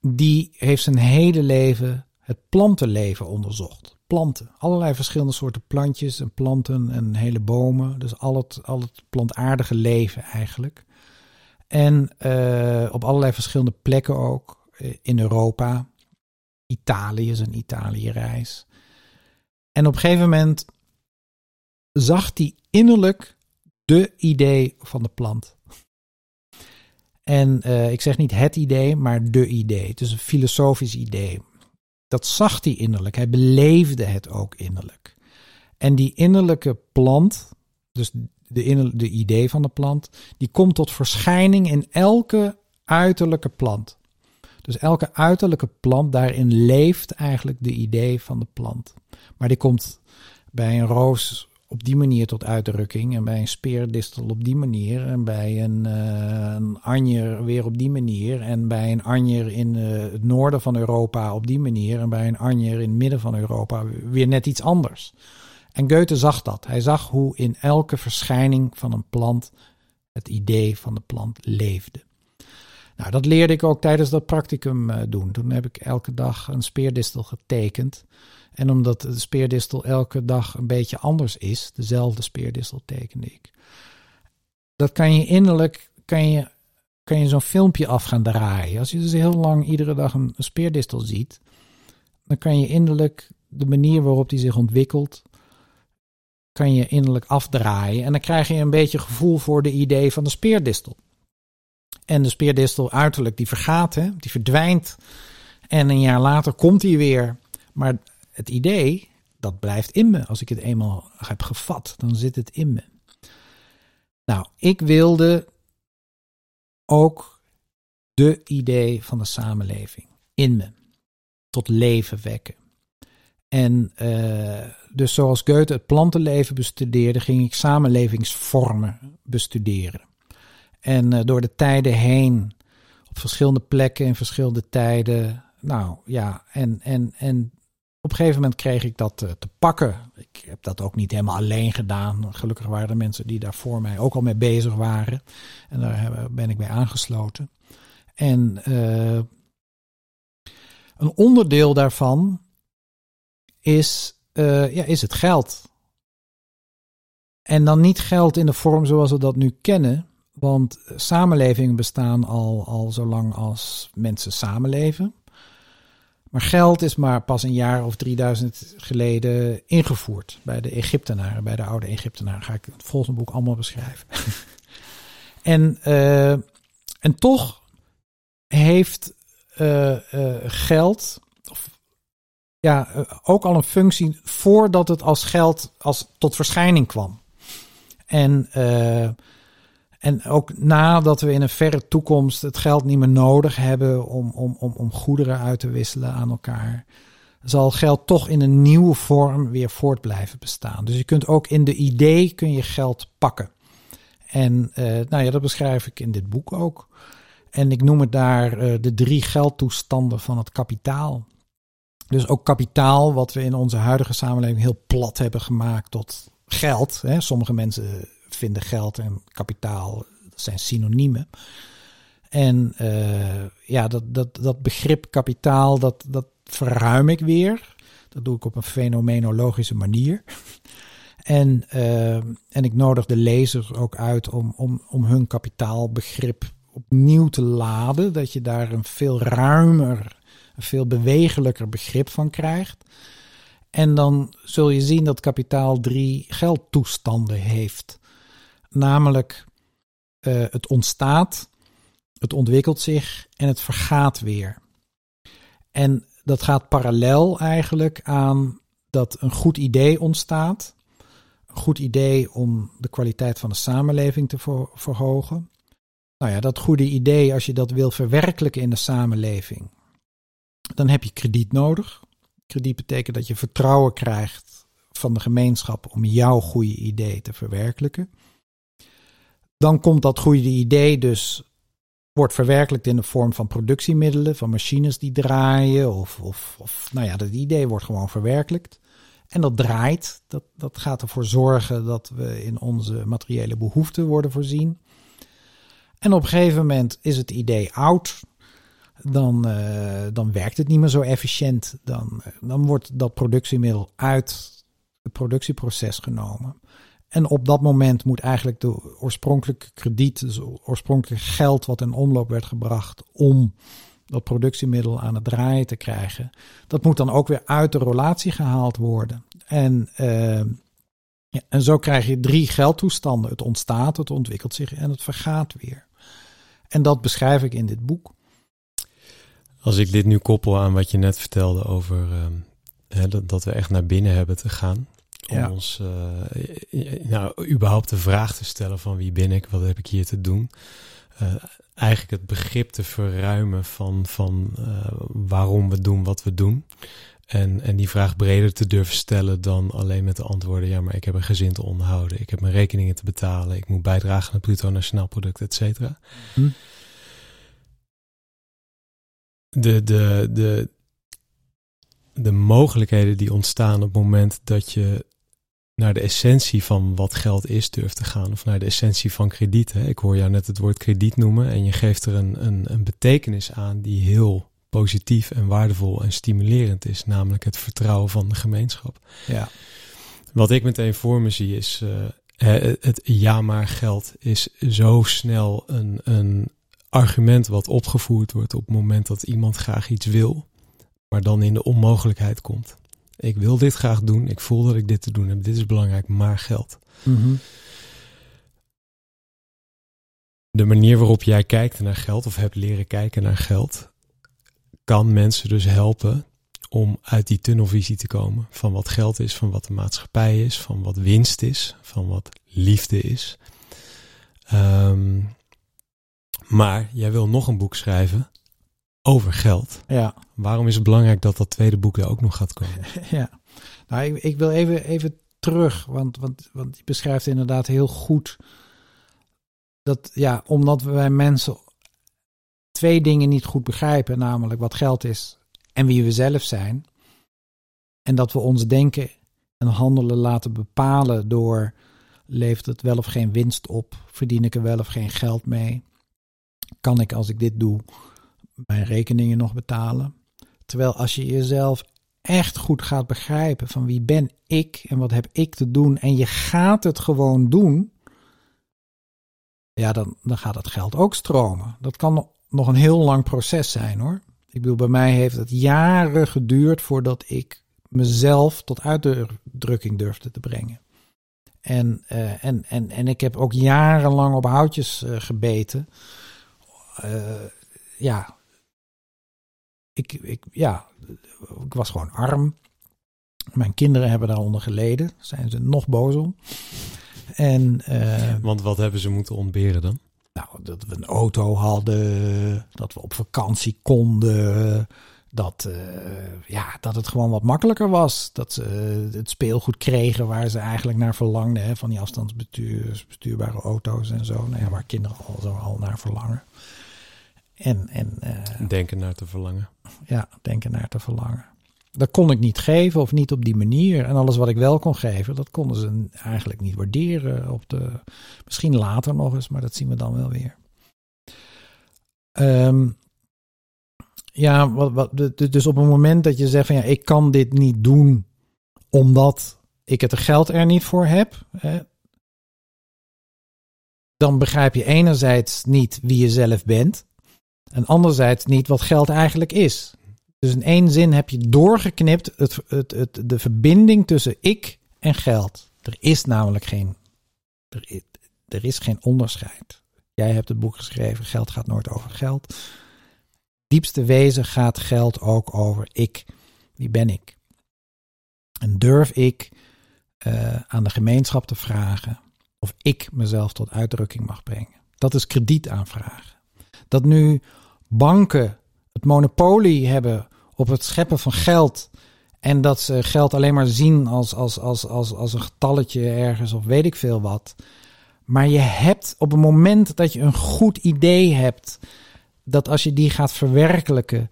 S2: die heeft zijn hele leven het plantenleven onderzocht. Planten, allerlei verschillende soorten plantjes en planten en hele bomen. Dus al het, al het plantaardige leven eigenlijk. En uh, op allerlei verschillende plekken ook uh, in Europa. Italië is een Italië-reis. En op een gegeven moment zag hij innerlijk de idee van de plant. En uh, ik zeg niet het idee, maar de idee. Het is een filosofisch idee. Dat zag hij innerlijk. Hij beleefde het ook innerlijk. En die innerlijke plant, dus de, de idee van de plant, die komt tot verschijning in elke uiterlijke plant. Dus elke uiterlijke plant, daarin leeft eigenlijk de idee van de plant. Maar die komt bij een roos op die manier tot uitdrukking. En bij een speerdistel op die manier. En bij een, uh, een anjer weer op die manier. En bij een anjer in uh, het noorden van Europa op die manier. En bij een anjer in het midden van Europa weer net iets anders. En Goethe zag dat. Hij zag hoe in elke verschijning van een plant het idee van de plant leefde. Nou, dat leerde ik ook tijdens dat practicum uh, doen. Toen heb ik elke dag een speerdistel getekend. En omdat de speerdistel elke dag een beetje anders is, dezelfde speerdistel tekende ik. Dat kan je innerlijk, kan je, kan je zo'n filmpje af gaan draaien. Als je dus heel lang iedere dag een, speerdistel ziet, dan kan je innerlijk de manier waarop die zich ontwikkelt, kan je innerlijk afdraaien. En dan krijg je een beetje gevoel voor de idee van de speerdistel. En de speerdistel uiterlijk, die vergaat, hè? die verdwijnt. En een jaar later komt hij weer. Maar het idee, dat blijft in me. Als ik het eenmaal heb gevat, dan zit het in me. Nou, ik wilde ook de idee van de samenleving in me tot leven wekken. En uh, dus zoals Goethe het plantenleven bestudeerde, ging ik samenlevingsvormen bestuderen. En uh, door de tijden heen, op verschillende plekken in verschillende tijden, nou ja, en, en, en op een gegeven moment kreeg ik dat eh, te pakken. Ik heb dat ook niet helemaal alleen gedaan. Gelukkig waren er mensen die daar voor mij ook al mee bezig waren. En daar ben ik bij aangesloten. En uh, een onderdeel daarvan is, uh, ja, is het geld. En dan niet geld in de vorm zoals we dat nu kennen. Want samenlevingen bestaan al, al zo lang als mensen samenleven. Maar geld is maar pas een jaar of 3000 geleden ingevoerd bij de Egyptenaren, bij de oude Egyptenaren. Ga ik het volgende boek allemaal beschrijven. <laughs> en, uh, en toch heeft uh, uh, geld, of, ja, ook al een functie voordat het als geld als tot verschijning kwam. En en ook nadat we in een verre toekomst het geld niet meer nodig hebben om, om, om, om goederen uit te wisselen aan elkaar, zal geld toch in een nieuwe vorm weer voort blijven bestaan. Dus je kunt ook in de idee kun je geld pakken. En uh, nou ja, dat beschrijf ik in dit boek ook. En ik noem het daar uh, de drie geldtoestanden van het kapitaal. Dus ook kapitaal, wat we in onze huidige samenleving heel plat hebben gemaakt tot geld. Hè. Sommige mensen vinden geld en kapitaal zijn synoniemen. En uh, ja, dat, dat, dat begrip kapitaal, dat, dat verruim ik weer. Dat doe ik op een fenomenologische manier. En, uh, en ik nodig de lezer ook uit om, om, om hun kapitaalbegrip opnieuw te laden. Dat je daar een veel ruimer, een veel bewegelijker begrip van krijgt. En dan zul je zien dat kapitaal drie geldtoestanden heeft. Namelijk, uh, het ontstaat, het ontwikkelt zich en het vergaat weer. En dat gaat parallel eigenlijk aan dat een goed idee ontstaat. Een goed idee om de kwaliteit van de samenleving te ver verhogen. Nou ja, dat goede idee, als je dat wil verwerkelijken in de samenleving, dan heb je krediet nodig. Krediet betekent dat je vertrouwen krijgt van de gemeenschap om jouw goede idee te verwerkelijken dan komt dat goede idee dus, wordt verwerkelijkt in de vorm van productiemiddelen, van machines die draaien, of, of, of nou ja, dat idee wordt gewoon verwerkelijkt. En dat draait, dat, dat gaat ervoor zorgen dat we in onze materiële behoeften worden voorzien. En op een gegeven moment is het idee oud, dan, uh, dan werkt het niet meer zo efficiënt. Dan, dan wordt dat productiemiddel uit het productieproces genomen. En op dat moment moet eigenlijk de oorspronkelijke krediet, dus oorspronkelijke geld wat in omloop werd gebracht om dat productiemiddel aan het draaien te krijgen, dat moet dan ook weer uit de relatie gehaald worden. En, uh, ja, en zo krijg je drie geldtoestanden. Het ontstaat, het ontwikkelt zich en het vergaat weer. En dat beschrijf ik in dit boek.
S1: Als ik dit nu koppel aan wat je net vertelde over uh, hè, dat we echt naar binnen hebben te gaan om ja. ons uh, nou, überhaupt de vraag te stellen van wie ben ik, wat heb ik hier te doen. Uh, eigenlijk het begrip te verruimen van, van uh, waarom we doen wat we doen. En, en die vraag breder te durven stellen dan alleen met de antwoorden: ja, maar ik heb een gezin te onderhouden, ik heb mijn rekeningen te betalen, ik moet bijdragen aan het bruto nationaal product, et cetera. Hm. De, de, de, de mogelijkheden die ontstaan op het moment dat je naar de essentie van wat geld is durft te gaan. Of naar de essentie van krediet. Hè. Ik hoor jou net het woord krediet noemen. En je geeft er een, een, een betekenis aan die heel positief en waardevol en stimulerend is. Namelijk het vertrouwen van de gemeenschap.
S2: Ja.
S1: Wat ik meteen voor me zie is... Uh, het ja maar geld is zo snel een, een argument wat opgevoerd wordt op het moment dat iemand graag iets wil, maar dan in de onmogelijkheid komt. Ik wil dit graag doen. Ik voel dat ik dit te doen heb. Dit is belangrijk, maar geld.
S2: Mm
S1: De manier waarop jij kijkt naar geld of hebt leren kijken naar geld, kan mensen dus helpen om uit die tunnelvisie te komen. Van wat geld is, van wat de maatschappij is, van wat winst is, van wat liefde is. Um, maar jij wil nog een boek schrijven over geld.
S2: Ja.
S1: Waarom is het belangrijk dat dat tweede boek er ook nog gaat komen? <laughs>
S2: Ja, nou, ik, ik wil even, even terug, want, want, want je beschrijft inderdaad heel goed dat, ja, omdat wij mensen twee dingen niet goed begrijpen, namelijk wat geld is en wie we zelf zijn. En dat we ons denken en handelen laten bepalen door levert het wel of geen winst op, verdien ik er wel of geen geld mee, kan ik als ik dit doe mijn rekeningen nog betalen. Terwijl als je jezelf echt goed gaat begrijpen van wie ben ik en wat heb ik te doen en je gaat het gewoon doen, ja, dan, dan gaat het geld ook stromen. Dat kan nog een heel lang proces zijn hoor. Ik bedoel, bij mij heeft het jaren geduurd voordat ik mezelf tot uitdrukking durfde te brengen. En, uh, en, en, en ik heb ook jarenlang op houtjes uh, gebeten. Uh, ja, ik, ik, ja, ik was gewoon arm. Mijn kinderen hebben daaronder geleden. Zijn ze nog boos om. En,
S1: Want wat hebben ze moeten ontberen dan?
S2: Nou, dat we een auto hadden, dat we op vakantie konden, dat, uh, ja, dat het gewoon wat makkelijker was. Dat ze uh, het speelgoed kregen waar ze eigenlijk naar verlangden. Hè, van die afstandsbestuurbare auto's en zo. Nou ja, waar kinderen al zo al naar verlangen. En, en, uh,
S1: denken naar te verlangen.
S2: Ja, denken naar te verlangen. Dat kon ik niet geven of niet op die manier. En alles wat ik wel kon geven, dat konden ze eigenlijk niet waarderen. Op de, misschien later nog eens, maar dat zien we dan wel weer. Um, ja, wat, wat, dus op het moment dat je zegt van ja, ik kan dit niet doen omdat ik het geld er niet voor heb, hè, dan begrijp je enerzijds niet wie je zelf bent en anderzijds niet wat geld eigenlijk is. Dus in één zin heb je doorgeknipt het, het, het, de verbinding tussen ik en geld. Er is namelijk geen, er is, geen onderscheid. Jij hebt het boek geschreven, geld gaat nooit over geld diepste wezen gaat geld ook over ik. Wie ben ik? En durf ik uh, aan de gemeenschap te vragen of ik mezelf tot uitdrukking mag brengen? Dat is krediet aanvragen. Dat nu banken het monopolie hebben op het scheppen van geld en dat ze geld alleen maar zien als, als, als, als, als een getalletje ergens of weet ik veel wat. Maar je hebt op het moment dat je een goed idee hebt dat als je die gaat verwerkelijken,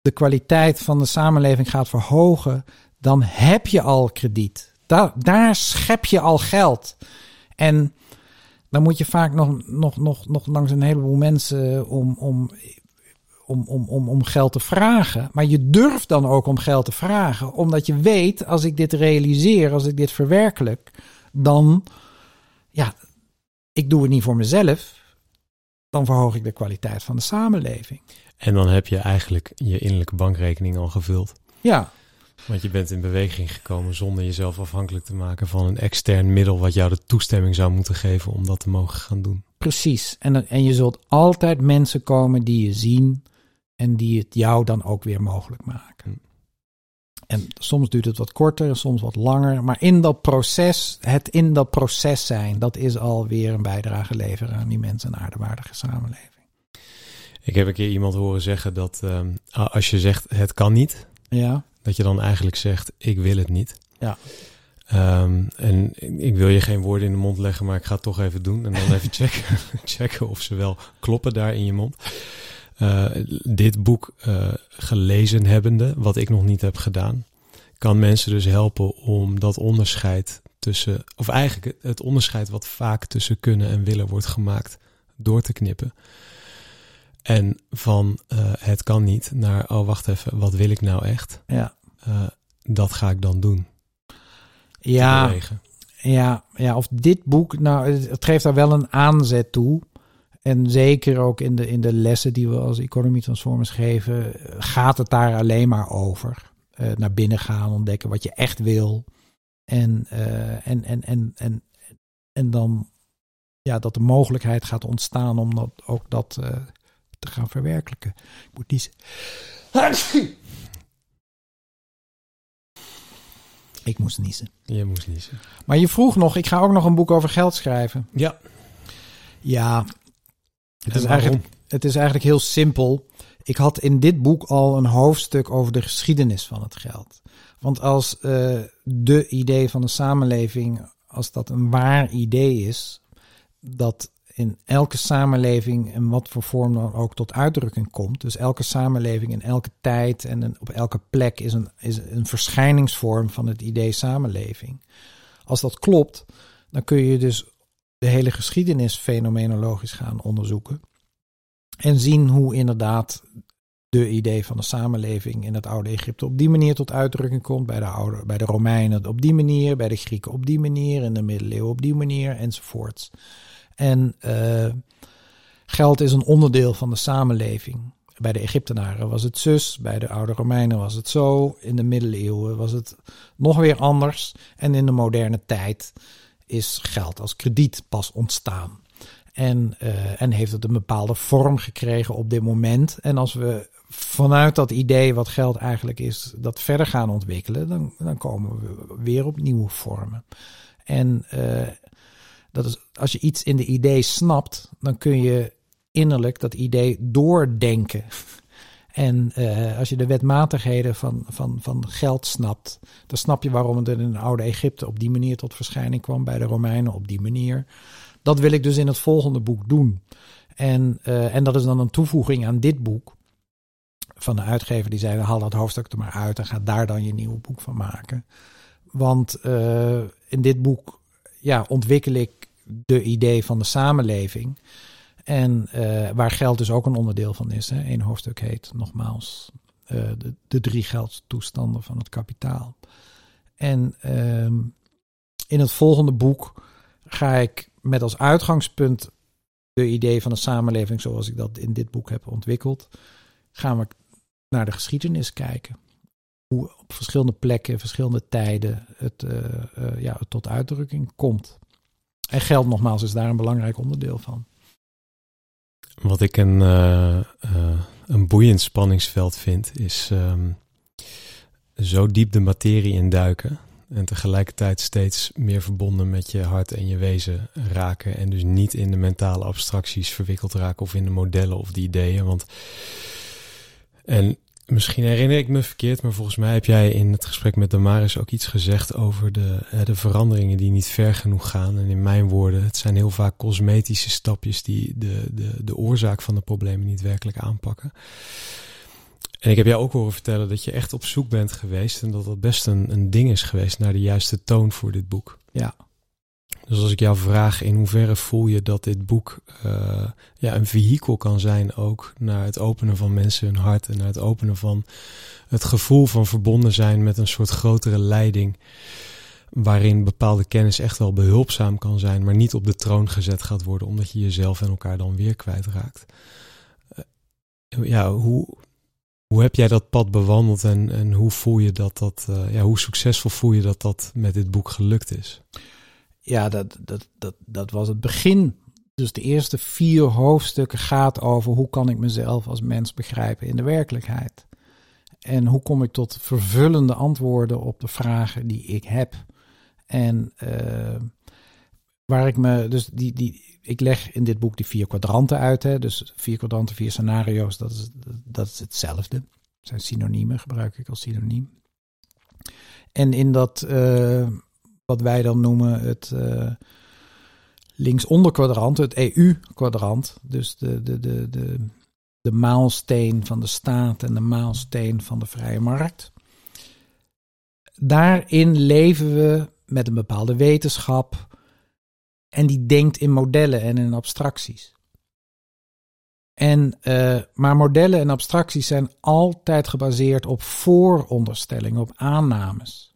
S2: de kwaliteit van de samenleving gaat verhogen, dan heb je al krediet. Daar, daar schep je al geld. En dan moet je vaak nog, nog, nog, nog langs een heleboel mensen om, om, om, om, om, om geld te vragen. Maar je durft dan ook om geld te vragen, omdat je weet, als ik dit realiseer, als ik dit verwerkelijk, dan, ja, ik doe het niet voor mezelf dan verhoog ik de kwaliteit van de samenleving.
S1: En dan heb je eigenlijk je innerlijke bankrekening al gevuld.
S2: Ja.
S1: Want je bent in beweging gekomen zonder jezelf afhankelijk te maken van een extern middel wat jou de toestemming zou moeten geven om dat te mogen gaan doen.
S2: Precies. En, en je zult altijd mensen komen die je zien en die het jou dan ook weer mogelijk maken. Hm. En soms duurt het wat korter, soms wat langer. Maar in dat proces, het in dat proces zijn, dat is alweer een bijdrage leveren aan die mensen een aardewaardige samenleving.
S1: Ik heb een keer iemand horen zeggen dat um, als je zegt het kan niet,
S2: ja.
S1: Dat je dan eigenlijk zegt ik wil het niet.
S2: Ja.
S1: Um, en ik wil je geen woorden in de mond leggen, maar ik ga het toch even doen. En dan even <laughs> checken, checken of ze wel kloppen daar in je mond. Uh, dit boek uh, gelezen hebbende, wat ik nog niet heb gedaan, kan mensen dus helpen om dat onderscheid tussen, of eigenlijk het onderscheid wat vaak tussen kunnen en willen wordt gemaakt, door te knippen. En van uh, het kan niet naar, oh wacht even, wat wil ik nou echt?
S2: Ja.
S1: dat ga ik dan doen.
S2: Ja, ja, ja, of dit boek, nou, het geeft daar wel een aanzet toe. En zeker ook in de, in de lessen die we als Economy Transformers geven, gaat het daar alleen maar over. Uh, naar binnen gaan, ontdekken wat je echt wil. En, en, en, en, en, en dan ja, dat de mogelijkheid gaat ontstaan om dat, ook dat te gaan verwerkelijken. Ik moet niezen. Ik moest niezen.
S1: Je moest niezen.
S2: Maar je vroeg nog, ik ga ook nog een boek over geld schrijven.
S1: Ja.
S2: Ja, het is, eigenlijk, het is eigenlijk heel simpel. Ik had in dit boek al een hoofdstuk over de geschiedenis van het geld. Want als uh, de idee van de samenleving, als dat een waar idee is, dat in elke samenleving in wat voor vorm dan ook tot uitdrukking komt. Dus elke samenleving in elke tijd en op elke plek is een, is een verschijningsvorm van het idee samenleving. Als dat klopt, dan kun je dus de hele geschiedenis fenomenologisch gaan onderzoeken. En zien hoe inderdaad de idee van de samenleving in het oude Egypte op die manier tot uitdrukking komt. Bij de, oude, bij de Romeinen op die manier, bij de Grieken op die manier, in de middeleeuwen op die manier enzovoorts. En uh, geld is een onderdeel van de samenleving. Bij de Egyptenaren was het zus, bij de oude Romeinen was het zo, in de middeleeuwen was het nog weer anders. En in de moderne tijd is geld als krediet pas ontstaan. En, uh, en heeft het een bepaalde vorm gekregen op dit moment. En als we vanuit dat idee wat geld eigenlijk is, dat verder gaan ontwikkelen, dan, dan komen we weer op nieuwe vormen. En uh, dat als je iets in de idee snapt, dan kun je innerlijk dat idee doordenken. <laughs> En uh, als je de wetmatigheden van, van, van geld snapt, dan snap je waarom het in het oude Egypte op die manier tot verschijning kwam, bij de Romeinen op die manier. Dat wil ik dus in het volgende boek doen. En, uh, en dat is dan een toevoeging aan dit boek van de uitgever die zei: haal dat hoofdstuk er maar uit en ga daar dan je nieuwe boek van maken. Want uh, in dit boek ja, ontwikkel ik de idee van de samenleving. En uh, waar geld dus ook een onderdeel van is. Hè. Eén hoofdstuk heet nogmaals uh, de, drie geldtoestanden van het kapitaal. En ehm, in het volgende boek ga ik met als uitgangspunt de idee van de samenleving zoals ik dat in dit boek heb ontwikkeld, gaan we naar de geschiedenis kijken. Hoe op verschillende plekken, verschillende tijden het, uh, ja, het tot uitdrukking komt. En geld nogmaals is daar een belangrijk onderdeel van.
S1: Wat ik een, uh, een boeiend spanningsveld vind, is um, zo diep de materie induiken. En tegelijkertijd steeds meer verbonden met je hart en je wezen raken. En dus niet in de mentale abstracties verwikkeld raken of in de modellen of de ideeën. Want en misschien herinner ik me verkeerd, maar volgens mij heb jij in het gesprek met Damaris ook iets gezegd over de, de veranderingen die niet ver genoeg gaan. En in mijn woorden, het zijn heel vaak cosmetische stapjes die de, de, de oorzaak van de problemen niet werkelijk aanpakken. En ik heb jou ook horen vertellen dat je echt op zoek bent geweest en dat dat best een, een ding is geweest naar de juiste toon voor dit boek.
S2: Ja.
S1: Dus als ik jou vraag, in hoeverre voel je dat dit boek uh, ja, een vehikel kan zijn ook naar het openen van mensen hun hart en naar het openen van het gevoel van verbonden zijn met een soort grotere leiding, waarin bepaalde kennis echt wel behulpzaam kan zijn, maar niet op de troon gezet gaat worden, omdat je jezelf en elkaar dan weer kwijtraakt. Uh, ja, hoe, hoe heb jij dat pad bewandeld en, en hoe voel je dat dat, uh, ja, hoe succesvol voel je dat dat met dit boek gelukt is?
S2: Ja, dat, dat, dat, dat was het begin. Dus de eerste vier hoofdstukken gaat over hoe kan ik mezelf als mens begrijpen in de werkelijkheid. En hoe kom ik tot vervullende antwoorden op de vragen die ik heb. En uh, waar ik me, dus die, die, ik leg in dit boek die vier kwadranten uit. Hè, dus vier kwadranten, vier scenario's, dat is, dat is hetzelfde. Dat zijn synoniemen, gebruik ik als synoniem. En in dat, uh, wat wij dan noemen het uh, linksonder kwadrant, het EU-kwadrant. Dus de, de, de, de, de maalsteen van de staat en de maalsteen van de vrije markt. Daarin leven we met een bepaalde wetenschap en die denkt in modellen en in abstracties. En, uh, maar modellen en abstracties zijn altijd gebaseerd op vooronderstellingen, op aannames.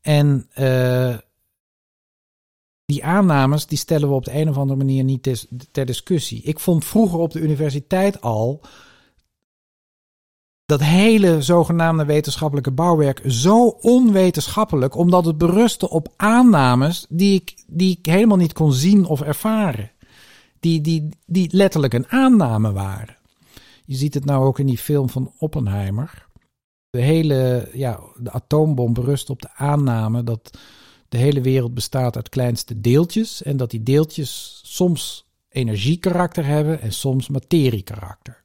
S2: En uh, die aannames die stellen we op de een of andere manier niet ter, ter discussie. Ik vond vroeger op de universiteit al dat hele zogenaamde wetenschappelijke bouwwerk zo onwetenschappelijk, omdat het berustte op aannames die ik, die ik helemaal niet kon zien of ervaren. Die, die, die letterlijk een aanname waren. Je ziet het nou ook in die film van Oppenheimer. De hele ja, de atoombom berust op de aanname dat de hele wereld bestaat uit kleinste deeltjes en dat die deeltjes soms energiekarakter hebben en soms materiekarakter.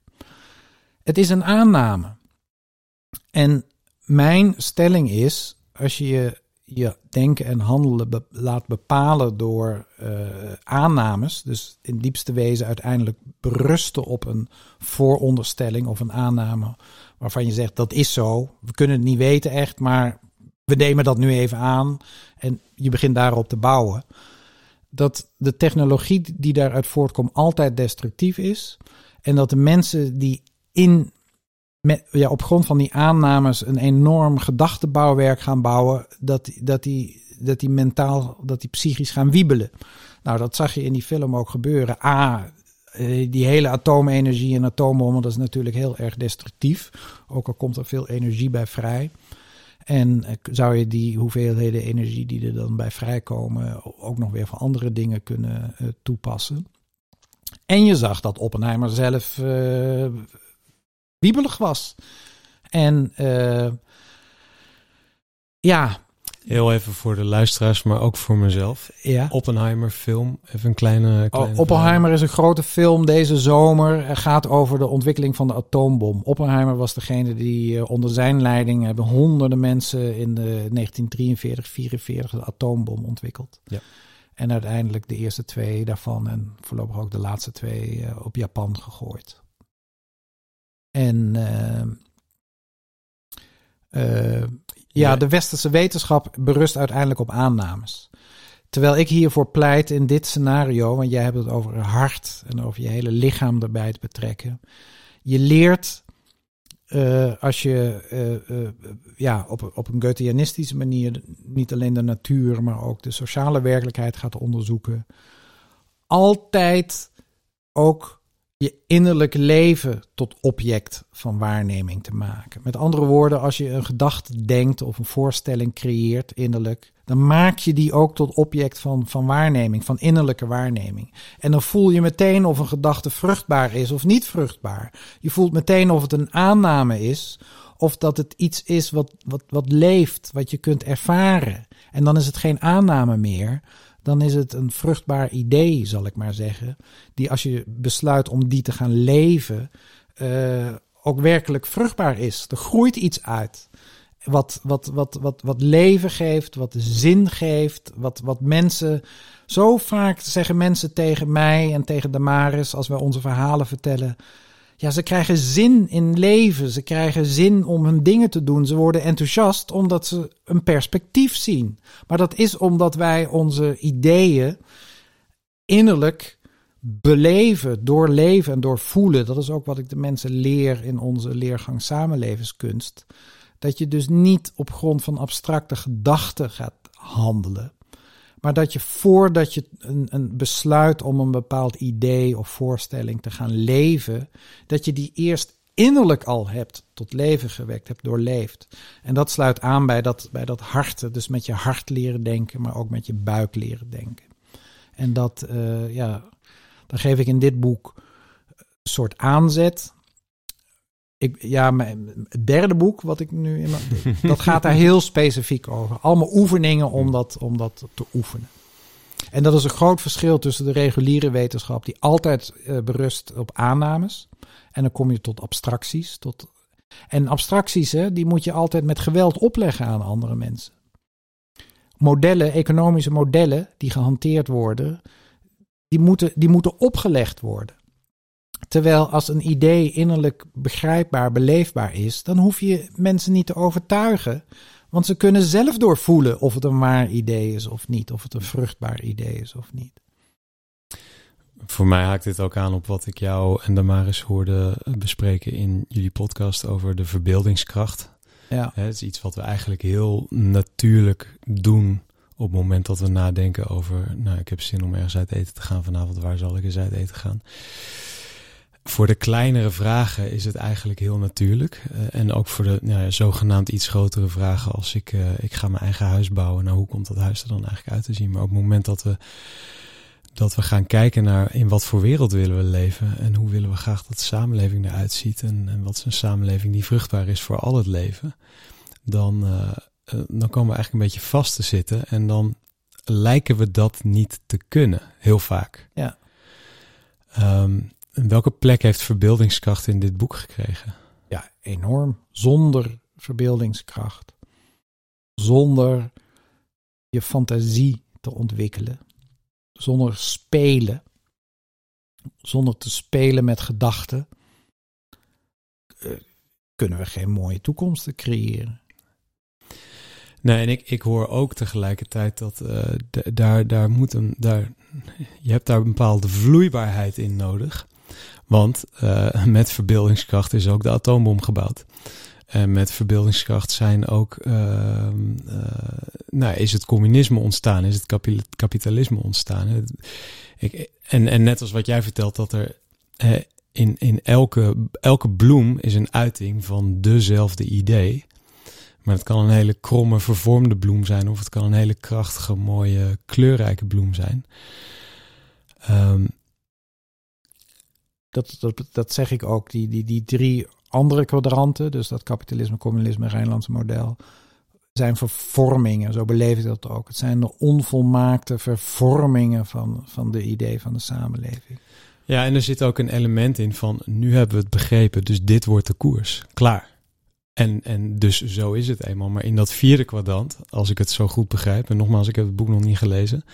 S2: Het is een aanname. En mijn stelling is, als je je, denken en handelen laat bepalen door uh, aannames, dus in diepste wezen uiteindelijk berusten op een vooronderstelling of een aanname waarvan je zegt dat is zo. We kunnen het niet weten echt, maar we nemen dat nu even aan en je begint daarop te bouwen. Dat de technologie die daaruit voortkomt altijd destructief is en dat de mensen die in met, ja, op grond van die aannames een enorm gedachtebouwwerk gaan bouwen. Dat, dat, die, dat die mentaal, dat die psychisch gaan wiebelen. Nou, dat zag je in die film ook gebeuren. A, die hele atoomenergie en atoombommen, dat is natuurlijk heel erg destructief. Ook al komt er veel energie bij vrij. En eh, zou je die hoeveelheden energie die er dan bij vrijkomen ook nog weer voor andere dingen kunnen uh, toepassen. En je zag dat Oppenheimer zelf uh, wiebelig was. En ja,
S1: Heel even voor de luisteraars, maar ook voor mezelf.
S2: Ja.
S1: Oppenheimer film, even een kleine... kleine
S2: oh, Oppenheimer is een grote film deze zomer. Het gaat over de ontwikkeling van de atoombom. Oppenheimer was degene die uh, onder zijn leiding... hebben honderden mensen in de 1943, 44 de atoombom ontwikkeld.
S1: Ja.
S2: En uiteindelijk de eerste twee daarvan en voorlopig ook de laatste twee uh, op Japan gegooid. En... Uh, ja, de westerse wetenschap berust uiteindelijk op aannames. Terwijl ik hiervoor pleit in dit scenario, want jij hebt het over het hart en over je hele lichaam erbij te betrekken. Je leert uh, als je uh, uh, ja, op, op een Goetheanistische manier niet alleen de natuur, maar ook de sociale werkelijkheid gaat onderzoeken. Altijd ook je innerlijk leven tot object van waarneming te maken. Met andere woorden, als je een gedachte denkt of een voorstelling creëert innerlijk, dan maak je die ook tot object van, van waarneming, van innerlijke waarneming. En dan voel je meteen of een gedachte vruchtbaar is of niet vruchtbaar. Je voelt meteen of het een aanname is of dat het iets is wat, wat, wat leeft, wat je kunt ervaren. En dan is het geen aanname meer, dan is het een vruchtbaar idee, zal ik maar zeggen. Die als je besluit om die te gaan leven, uh, ook werkelijk vruchtbaar is. Er groeit iets uit. Wat, wat, wat, wat, wat leven geeft, wat zin geeft, wat, wat mensen. Zo vaak zeggen mensen tegen mij en tegen Damaris, als wij onze verhalen vertellen. Ja, ze krijgen zin in leven. Ze krijgen zin om hun dingen te doen. Ze worden enthousiast omdat ze een perspectief zien. Maar dat is omdat wij onze ideeën innerlijk beleven, doorleven en doorvoelen. Dat is ook wat ik de mensen leer in onze leergang samenlevenskunst. Dat je dus niet op grond van abstracte gedachten gaat handelen. Maar dat je voordat je een, een besluit om een bepaald idee of voorstelling te gaan leven, dat je die eerst innerlijk al hebt, tot leven gewekt hebt, doorleefd. En dat sluit aan bij dat, bij dat harten, dus met je hart leren denken, maar ook met je buik leren denken. En dat, uh, ja, dan geef ik in dit boek een soort aanzet. Ik, ja, mijn derde boek, wat ik nu in mijn, <laughs> dat gaat daar heel specifiek over. Allemaal oefeningen om dat, om dat te oefenen. En dat is een groot verschil tussen de reguliere wetenschap, die altijd uh, berust op aannames. En dan kom je tot abstracties. Tot... En abstracties, hè, die moet je altijd met geweld opleggen aan andere mensen. Modellen, economische modellen die gehanteerd worden, die moeten, die moeten opgelegd worden. Terwijl als een idee innerlijk begrijpbaar, beleefbaar is, dan hoef je mensen niet te overtuigen. Want ze kunnen zelf doorvoelen of het een waar idee is of niet, of het een vruchtbaar idee is of niet.
S1: Voor mij haakt dit ook aan op wat ik jou en Damaris hoorde bespreken in jullie podcast over de verbeeldingskracht.
S2: Ja.
S1: Het is iets wat we eigenlijk heel natuurlijk doen op het moment dat we nadenken over, nou, ik heb zin om ergens uit eten te gaan vanavond, waar zal ik eens uit eten gaan? Voor de kleinere vragen is het eigenlijk heel natuurlijk. Uh, en ook voor de nou ja, zogenaamd iets grotere vragen als ik, uh, ik ga mijn eigen huis bouwen. Nou, hoe komt dat huis er dan eigenlijk uit te zien? Maar op het moment dat we, dat we gaan kijken naar in wat voor wereld willen we leven en hoe willen we graag dat de samenleving eruit ziet en, en wat is een samenleving die vruchtbaar is voor al het leven, dan, uh, dan komen we eigenlijk een beetje vast te zitten en dan lijken we dat niet te kunnen, heel vaak.
S2: Ja.
S1: Um, en welke plek heeft verbeeldingskracht in dit boek gekregen?
S2: Ja, enorm. Zonder verbeeldingskracht. Zonder je fantasie te ontwikkelen. Zonder spelen. Zonder te spelen met gedachten. Kunnen we geen mooie toekomsten creëren.
S1: Nee, en ik, ik hoor ook tegelijkertijd dat uh, daar, daar moet een. Daar, je hebt daar een bepaalde vloeibaarheid in nodig. Want uh, met verbeeldingskracht is ook de atoombom gebouwd. En met verbeeldingskracht zijn ook, uh, uh, nou, is het communisme ontstaan, is het kapitalisme ontstaan. Ik, en, en net als wat jij vertelt, dat er in, in elke, elke bloem is een uiting van dezelfde idee. Maar het kan een hele kromme, vervormde bloem zijn, of het kan een hele krachtige, mooie, kleurrijke bloem zijn. Um,
S2: dat, dat, dat zeg ik ook. Die, die, die drie andere kwadranten, dus dat kapitalisme, communisme, Rijnlandse model, zijn vervormingen. Zo beleef ik dat ook. Het zijn de onvolmaakte vervormingen van, van de idee van de samenleving.
S1: Ja, en er zit ook een element in van nu hebben we het begrepen, dus dit wordt de koers. Klaar. En, en dus zo is het eenmaal. Maar in dat vierde kwadrant, als ik het zo goed begrijp, en nogmaals, ik heb het boek nog niet gelezen,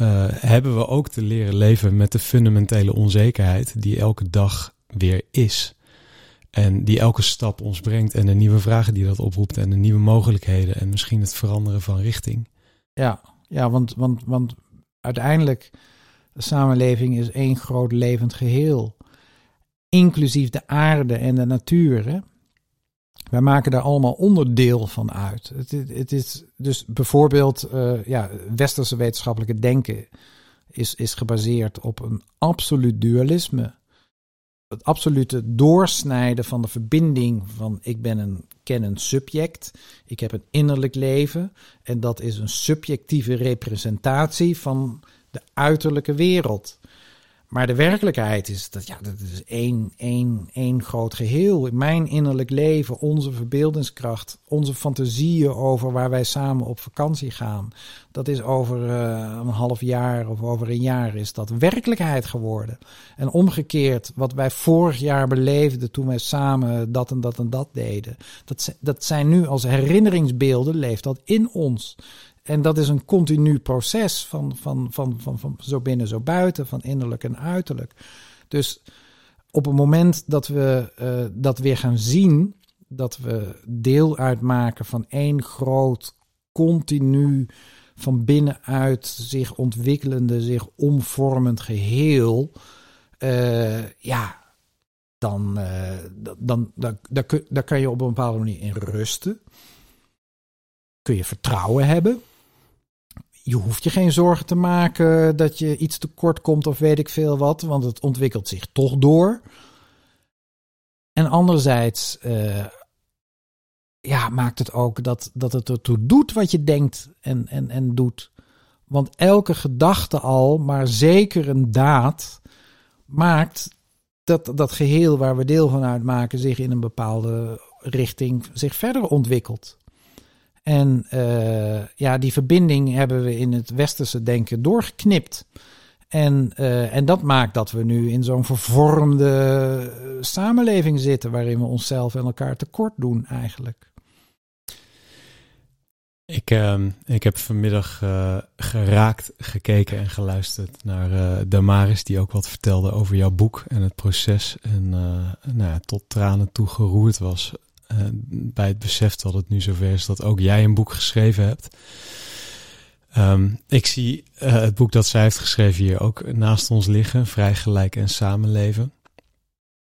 S1: uh, hebben we ook te leren leven met de fundamentele onzekerheid die elke dag weer is. En die elke stap ons brengt en de nieuwe vragen die dat oproept en de nieuwe mogelijkheden en misschien het veranderen van richting.
S2: Ja, ja want, want, want uiteindelijk, de samenleving is één groot levend geheel. Inclusief de aarde en de natuur. Hè? Wij maken daar allemaal onderdeel van uit. Het, het is dus bijvoorbeeld, uh, ja, westerse wetenschappelijke denken is, is gebaseerd op een absoluut dualisme. Het absolute doorsnijden van de verbinding van ik ben een kennend subject, ik heb een innerlijk leven en dat is een subjectieve representatie van de uiterlijke wereld. Maar de werkelijkheid is dat ja, dat is één, één, één groot geheel. Mijn innerlijk leven, onze verbeeldingskracht, onze fantasieën over waar wij samen op vakantie gaan. Dat is over uh, een half jaar of over een jaar is dat werkelijkheid geworden. En omgekeerd, wat wij vorig jaar beleefden toen wij samen dat en dat en dat deden. Dat, dat zijn nu als herinneringsbeelden, leeft dat in ons. En dat is een continu proces van, van, van, van, van zo binnen, zo buiten, van innerlijk en uiterlijk. Dus op het moment dat we uh, dat weer gaan zien, dat we deel uitmaken van één groot, continu van binnenuit zich ontwikkelende, zich omvormend geheel, uh, ja, dan, uh, dan, dan, dan, dan kan je op een bepaalde manier in rusten. Kun je vertrouwen hebben je hoeft je geen zorgen te maken dat je iets tekort komt of weet ik veel wat, want het ontwikkelt zich toch door. En anderzijds uh, ja, maakt het ook dat, dat het ertoe doet wat je denkt en, en, en doet. Want elke gedachte al, maar zeker een daad, maakt dat dat geheel waar we deel van uitmaken zich in een bepaalde richting zich verder ontwikkelt. En uh, ja, die verbinding hebben we in het westerse denken doorgeknipt. En, uh, en dat maakt dat we nu in zo'n vervormde eh, samenleving zitten, waarin we onszelf en elkaar tekort doen eigenlijk.
S1: Ik, uh, ik heb vanmiddag geraakt gekeken en geluisterd naar Damaris, die ook wat vertelde over jouw boek en het proces. En nou ja, tot tranen toe geroerd was uh, bij het besef dat het nu zover is dat ook jij een boek geschreven hebt. Um, ik zie uh, het boek dat zij heeft geschreven hier ook naast ons liggen, Vrij Gelijk en Samenleven.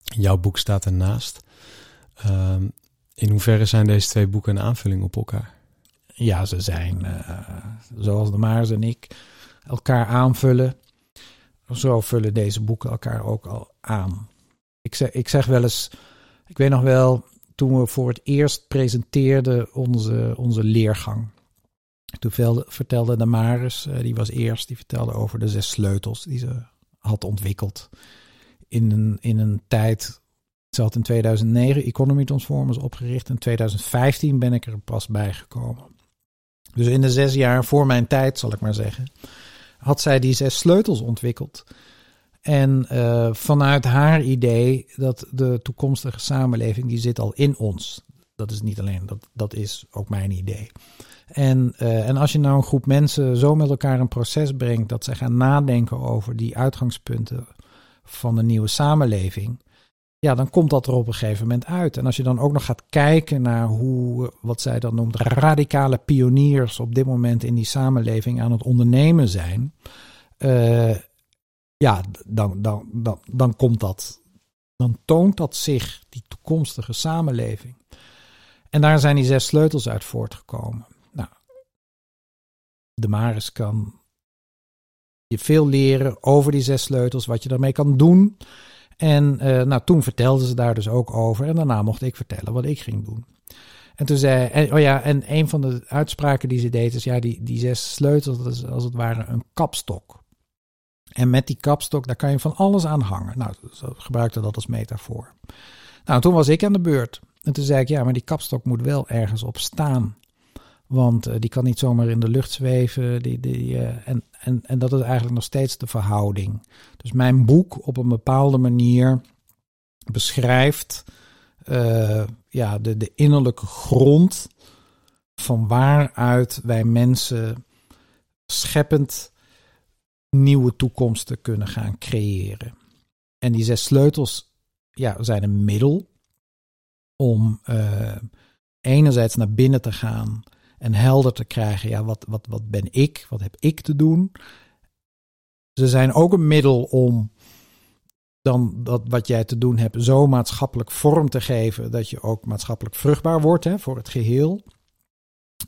S1: Jouw boek staat ernaast. Um, in hoeverre zijn deze twee boeken een aanvulling op elkaar?
S2: Ja, ze zijn, uh, zoals de Maars en ik, elkaar aanvullen. Zo vullen deze boeken elkaar ook al aan. Ik zeg, ik zeg wel eens, ik weet nog wel, toen we voor het eerst presenteerden onze, onze leergang. Toen vertelde de Maris, eh, die was eerst, die vertelde over de zes sleutels die ze had ontwikkeld. In een, in een tijd, ze had in 2009 Economy Transformers opgericht. In 2015 ben ik er pas bij gekomen. Dus in de zes jaar voor mijn tijd, zal ik maar zeggen, had zij die zes sleutels ontwikkeld. En uh, vanuit haar idee dat de toekomstige samenleving, die zit al in ons. Dat is niet alleen, dat, dat is ook mijn idee. En, uh, en als je nou een groep mensen zo met elkaar een proces brengt dat ze gaan nadenken over die uitgangspunten van de nieuwe samenleving, ja, dan komt dat er op een gegeven moment uit. En als je dan ook nog gaat kijken naar hoe, wat zij dan noemt, radicale pioniers op dit moment in die samenleving aan het ondernemen zijn. Uh, ja, dan, dan, dan, dan komt dat dan toont dat zich, die toekomstige samenleving. En daar zijn die zes sleutels uit voortgekomen. Nou, de Maris kan je veel leren over die zes sleutels, wat je daarmee kan doen. En uh, nou, toen vertelden ze daar dus ook over. En daarna mocht ik vertellen wat ik ging doen. En toen zei, en, oh ja, en een van de uitspraken die ze deed is, ja, die, die zes sleutels, dat is als het ware een kapstok. En met die kapstok, daar kan je van alles aan hangen. Nou, ze gebruikte dat als metafoor. Nou, toen was ik aan de beurt. En toen zei ik, ja, maar die kapstok moet wel ergens op staan. Want uh, die kan niet zomaar in de lucht zweven. Die, die, uh, en, en, en dat is eigenlijk nog steeds de verhouding. Dus mijn boek op een bepaalde manier beschrijft uh, ja, de, de innerlijke grond van waaruit wij mensen scheppend nieuwe toekomsten kunnen gaan creëren. En die zes sleutels ja, zijn een middel om uh, enerzijds naar binnen te gaan en helder te krijgen, ja, wat, wat, wat ben ik, wat heb ik te doen. Ze zijn ook een middel om dan dat wat jij te doen hebt zo maatschappelijk vorm te geven dat je ook maatschappelijk vruchtbaar wordt hè, voor het geheel.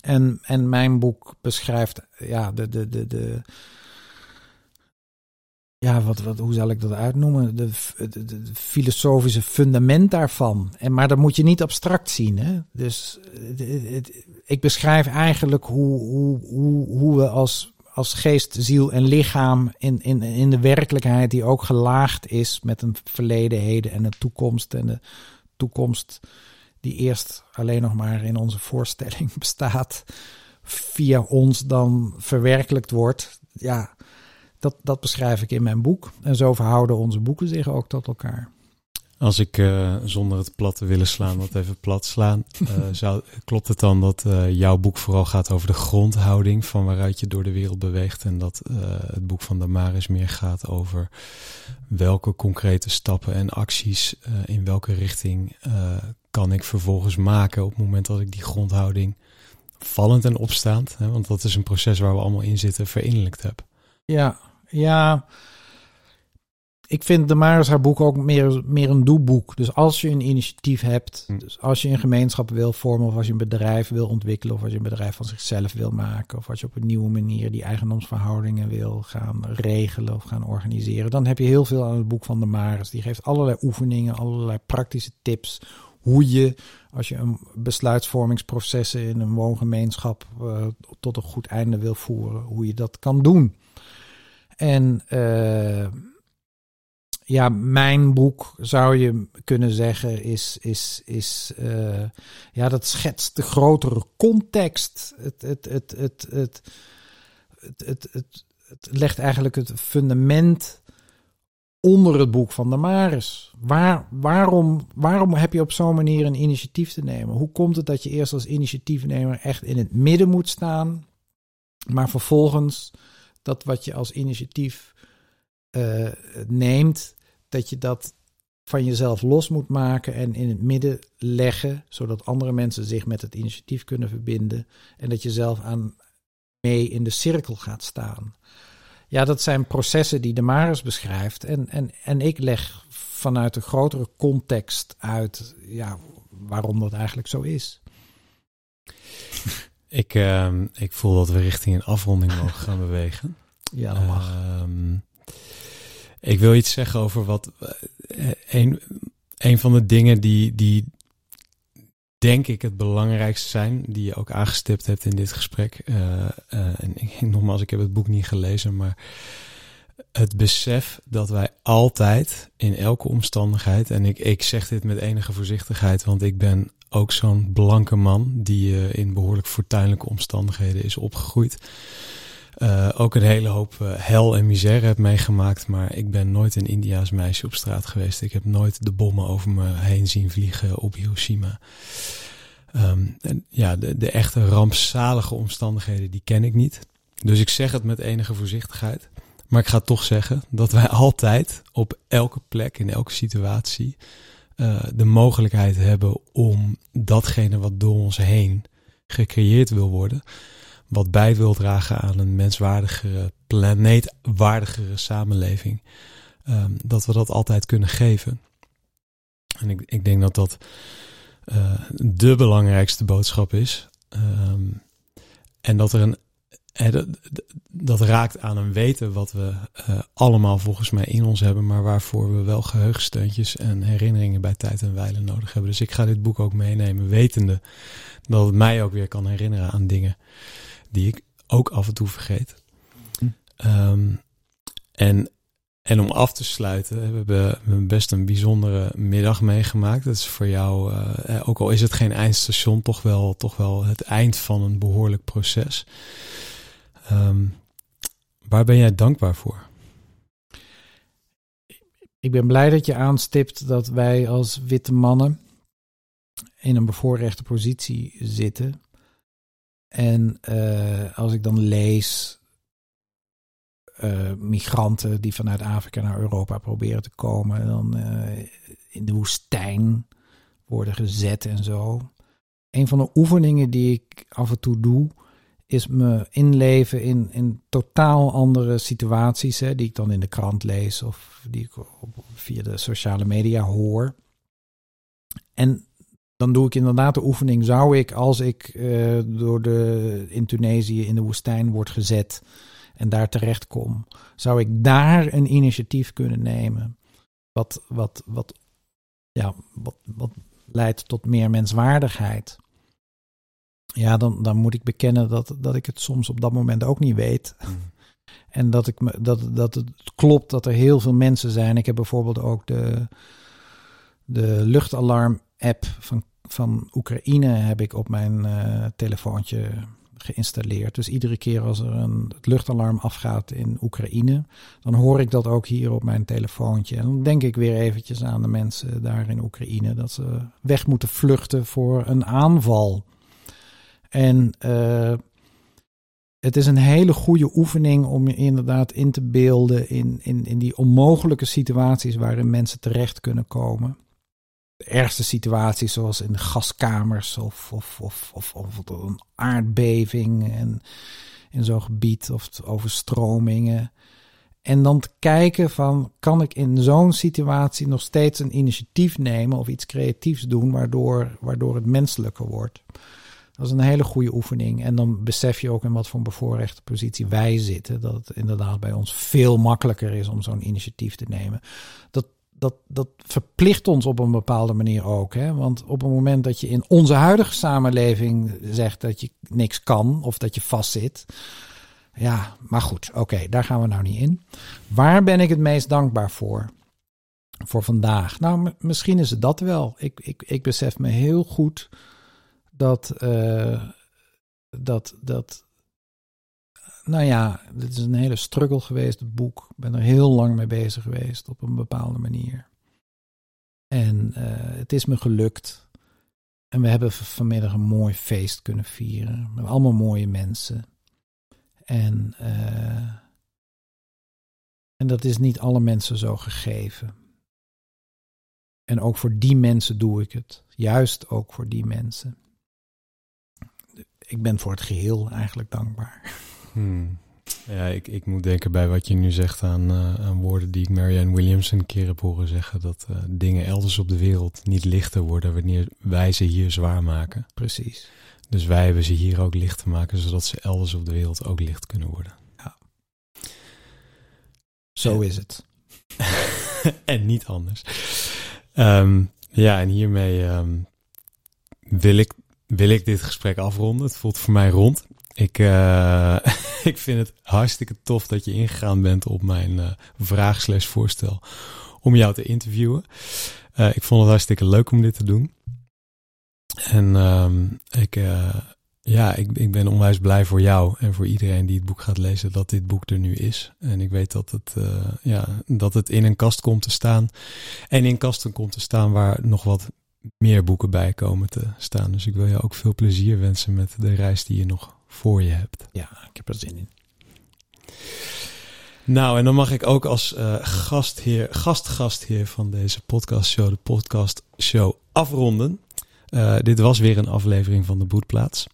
S2: En, en mijn boek beschrijft ja, de, de, de, de, ja, wat, wat, hoe zal ik dat uitnoemen? De, de, filosofische fundament daarvan. En, maar dat moet je niet abstract zien. Hè? Dus ik beschrijf eigenlijk hoe, hoe, hoe, hoe we als, als geest, ziel en lichaam in, in, in de werkelijkheid, die ook gelaagd is met een verleden, heden en een toekomst. En de toekomst die eerst alleen nog maar in onze voorstelling <laughs> bestaat, via ons dan verwerkelijkt wordt. Ja, dat, dat beschrijf ik in mijn boek. En zo verhouden onze boeken zich ook tot elkaar.
S1: Als ik uh, zonder het plat te willen slaan, wat even plat slaan, uh, <laughs> zou, klopt het dan dat uh, jouw boek vooral gaat over de grondhouding van waaruit je door de wereld beweegt en dat het boek van Damaris meer gaat over welke concrete stappen en acties in welke richting kan ik vervolgens maken op het moment dat ik die grondhouding vallend en opstaand, hè, want dat is een proces waar we allemaal in zitten, verinnerlijkt heb.
S2: Ja, ja, ik vind de Maris haar boek ook meer, meer een doeboek. Dus als je een initiatief hebt, hm. dus als je een gemeenschap wil vormen, of als je een bedrijf wil ontwikkelen, of als je een bedrijf van zichzelf wil maken, of als je op een nieuwe manier die eigendomsverhoudingen wil gaan regelen of gaan organiseren, dan heb je heel veel aan het boek van de Maris. Die geeft allerlei oefeningen, allerlei praktische tips. Hoe je, als je een besluitvormingsprocessen in een woongemeenschap uh, tot een goed einde wil voeren, hoe je dat kan doen. En uh, ja, mijn boek zou je kunnen zeggen is, is, is uh, ja, dat schetst de grotere context. Het, het, het, het, het, het, het, het, legt eigenlijk het fundament onder het boek van de Maris. Waar, waarom, waarom heb je op zo'n manier een initiatief te nemen? Hoe komt het dat je eerst als initiatiefnemer echt in het midden moet staan, maar vervolgens dat wat je als initiatief uh, neemt, dat je dat van jezelf los moet maken en in het midden leggen, zodat andere mensen zich met het initiatief kunnen verbinden en dat je zelf aan mee in de cirkel gaat staan. Ja, dat zijn processen die de Maris beschrijft en, en, en ik leg vanuit een grotere context uit ja, waarom dat eigenlijk zo is.
S1: Ik, uh, ik voel dat we richting een afronding mogen gaan <laughs> bewegen.
S2: Ja, dat mag.
S1: Uh, ik wil iets zeggen over wat uh, een, een van de dingen die, die denk ik het belangrijkste zijn, die je ook aangestipt hebt in dit gesprek. Uh, en ik, <laughs> nogmaals, ik heb het boek niet gelezen, maar het besef dat wij altijd in elke omstandigheid, en ik, ik zeg dit met enige voorzichtigheid, want ik ben ook zo'n blanke man die uh, in behoorlijk fortuinlijke omstandigheden is opgegroeid. Uh, ook een hele hoop uh, hel en misère heb meegemaakt, maar ik ben nooit een Indiaas meisje op straat geweest. Ik heb nooit de bommen over me heen zien vliegen op Hiroshima. Um, en ja, de, de echte rampzalige omstandigheden, die ken ik niet. Dus ik zeg het met enige voorzichtigheid. Maar ik ga toch zeggen dat wij <laughs> altijd op elke plek, in elke situatie, uh, de mogelijkheid hebben om datgene wat door ons heen gecreëerd wil worden, wat bij wil dragen aan een menswaardigere, planeetwaardigere samenleving, um, dat we dat altijd kunnen geven. En ik, ik denk dat dat uh, de belangrijkste boodschap is. Um, en dat er een. Dat, dat, raakt aan een weten wat we uh, allemaal volgens mij in ons hebben, maar waarvoor we wel geheugensteuntjes en herinneringen bij tijd en wijle nodig hebben. Dus ik ga dit boek ook meenemen, wetende dat het mij ook weer kan herinneren aan dingen die ik ook af en toe vergeet. Hm. Um, en en om af te sluiten, hebben, we best een bijzondere middag meegemaakt. Dat is voor jou, uh, ook al is het geen eindstation, toch wel, toch wel het eind van een behoorlijk proces. Um, waar ben jij dankbaar voor?
S2: Ik ben blij dat je aanstipt dat wij als witte mannen in een bevoorrechte positie zitten. En uh, als ik dan lees uh, migranten die vanuit Afrika naar Europa proberen te komen, dan uh, in de woestijn worden gezet en zo. Een van de oefeningen die ik af en toe doe, is me inleven in, in totaal andere situaties, hè, die ik dan in de krant lees of die ik via de sociale media hoor. En dan doe ik inderdaad de oefening, zou ik als ik uh, door de, in Tunesië in de woestijn word gezet, en daar terecht kom, zou ik daar een initiatief kunnen nemen. Wat, wat, wat, ja, wat, wat leidt tot meer menswaardigheid. Ja, dan, dan moet ik bekennen dat, dat ik het soms op dat moment ook niet weet. Mm. <laughs> En dat, ik me, dat, dat het klopt dat er heel veel mensen zijn. Ik heb bijvoorbeeld ook de, de luchtalarm-app van, van Oekraïne heb ik op mijn uh, telefoontje geïnstalleerd. Dus iedere keer als er een het luchtalarm afgaat in Oekraïne, dan hoor ik dat ook hier op mijn telefoontje. En dan denk ik weer eventjes aan de mensen daar in Oekraïne dat ze weg moeten vluchten voor een aanval. En uh, het is een hele goede oefening om je inderdaad in te beelden in, in, in die onmogelijke situaties waarin mensen terecht kunnen komen de ergste situaties, zoals in gaskamers of, of, of, of, of een aardbeving en in zo'n gebied of overstromingen. En dan te kijken van, kan ik in zo'n situatie nog steeds een initiatief nemen of iets creatiefs doen, waardoor, waardoor het menselijker wordt. Dat is een hele goede oefening. En dan besef je ook in wat voor een bevoorrechte positie wij zitten. Dat het inderdaad bij ons veel makkelijker is om zo'n initiatief te nemen. Dat dat, dat verplicht ons op een bepaalde manier ook. Hè? Want op het moment dat je in onze huidige samenleving zegt dat je niks kan of dat je vastzit. Ja, maar goed, oké, daar gaan we nou niet in. Waar ben ik het meest dankbaar voor? Voor vandaag? Nou, misschien is het dat wel. Ik, ik, ik besef me heel goed dat, uh, dat, dat nou ja, dit is een hele struggle geweest, het boek. Ik ben er heel lang mee bezig geweest op een bepaalde manier. En uh, het is me gelukt. En we hebben vanmiddag een mooi feest kunnen vieren. Met allemaal mooie mensen. En, uh, en dat is niet alle mensen zo gegeven. En ook voor die mensen doe ik het. Juist ook voor die mensen. Ik ben voor het geheel eigenlijk dankbaar.
S1: Hmm. Ja, ik, ik moet denken bij wat je nu zegt aan, uh, aan woorden die ik Marianne Williams een keer heb horen zeggen. Dat uh, dingen elders op de wereld niet lichter worden wanneer wij ze hier zwaar maken.
S2: Precies.
S1: Dus wij hebben ze hier ook licht te maken, zodat ze elders op de wereld ook licht kunnen worden. Ja.
S2: Zo is het. <laughs>
S1: en niet anders. Um, ja, en hiermee um, wil, ik, wil ik dit gesprek afronden. Het voelt voor mij rond. Ik, uh, <laughs> ik vind het hartstikke tof dat je ingegaan bent op mijn uh, vraag voorstel om jou te interviewen. Uh, ik vond het hartstikke leuk om dit te doen. En um, ik, ja, ik, ik ben onwijs blij voor jou en voor iedereen die het boek gaat lezen dat dit boek er nu is. En ik weet dat het, ja, dat het in een kast komt te staan. En in kasten komt te staan waar nog wat meer boeken bij komen te staan. Dus ik wil je ook veel plezier wensen met de reis die je nog voor je hebt.
S2: Ja, ik heb er zin in.
S1: Nou, en dan mag ik ook als uh, gastheer, gastgastheer van deze podcastshow, de podcastshow, afronden. Uh, dit was weer een aflevering van de Boetplaats.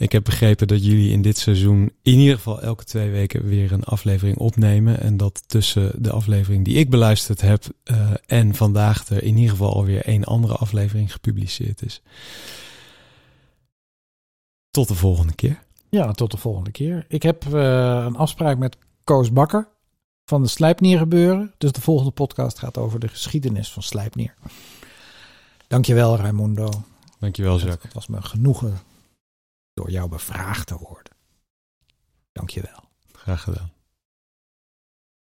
S1: Ik heb begrepen dat jullie in dit seizoen in ieder geval elke twee weken weer een aflevering opnemen. En dat tussen de aflevering die ik beluisterd heb uh, en vandaag er in ieder geval alweer één andere aflevering gepubliceerd is. Tot de volgende keer.
S2: Ja, tot de volgende keer. Ik heb uh, een afspraak met Koos Bakker van de Slijpnier gebeuren. Dus de volgende podcast gaat over de geschiedenis van Slijpnier. Dankjewel, Raimundo.
S1: Dankjewel, Jacques.
S2: Het was me genoegen door jou bevraagd te worden. Dankjewel.
S1: Graag gedaan.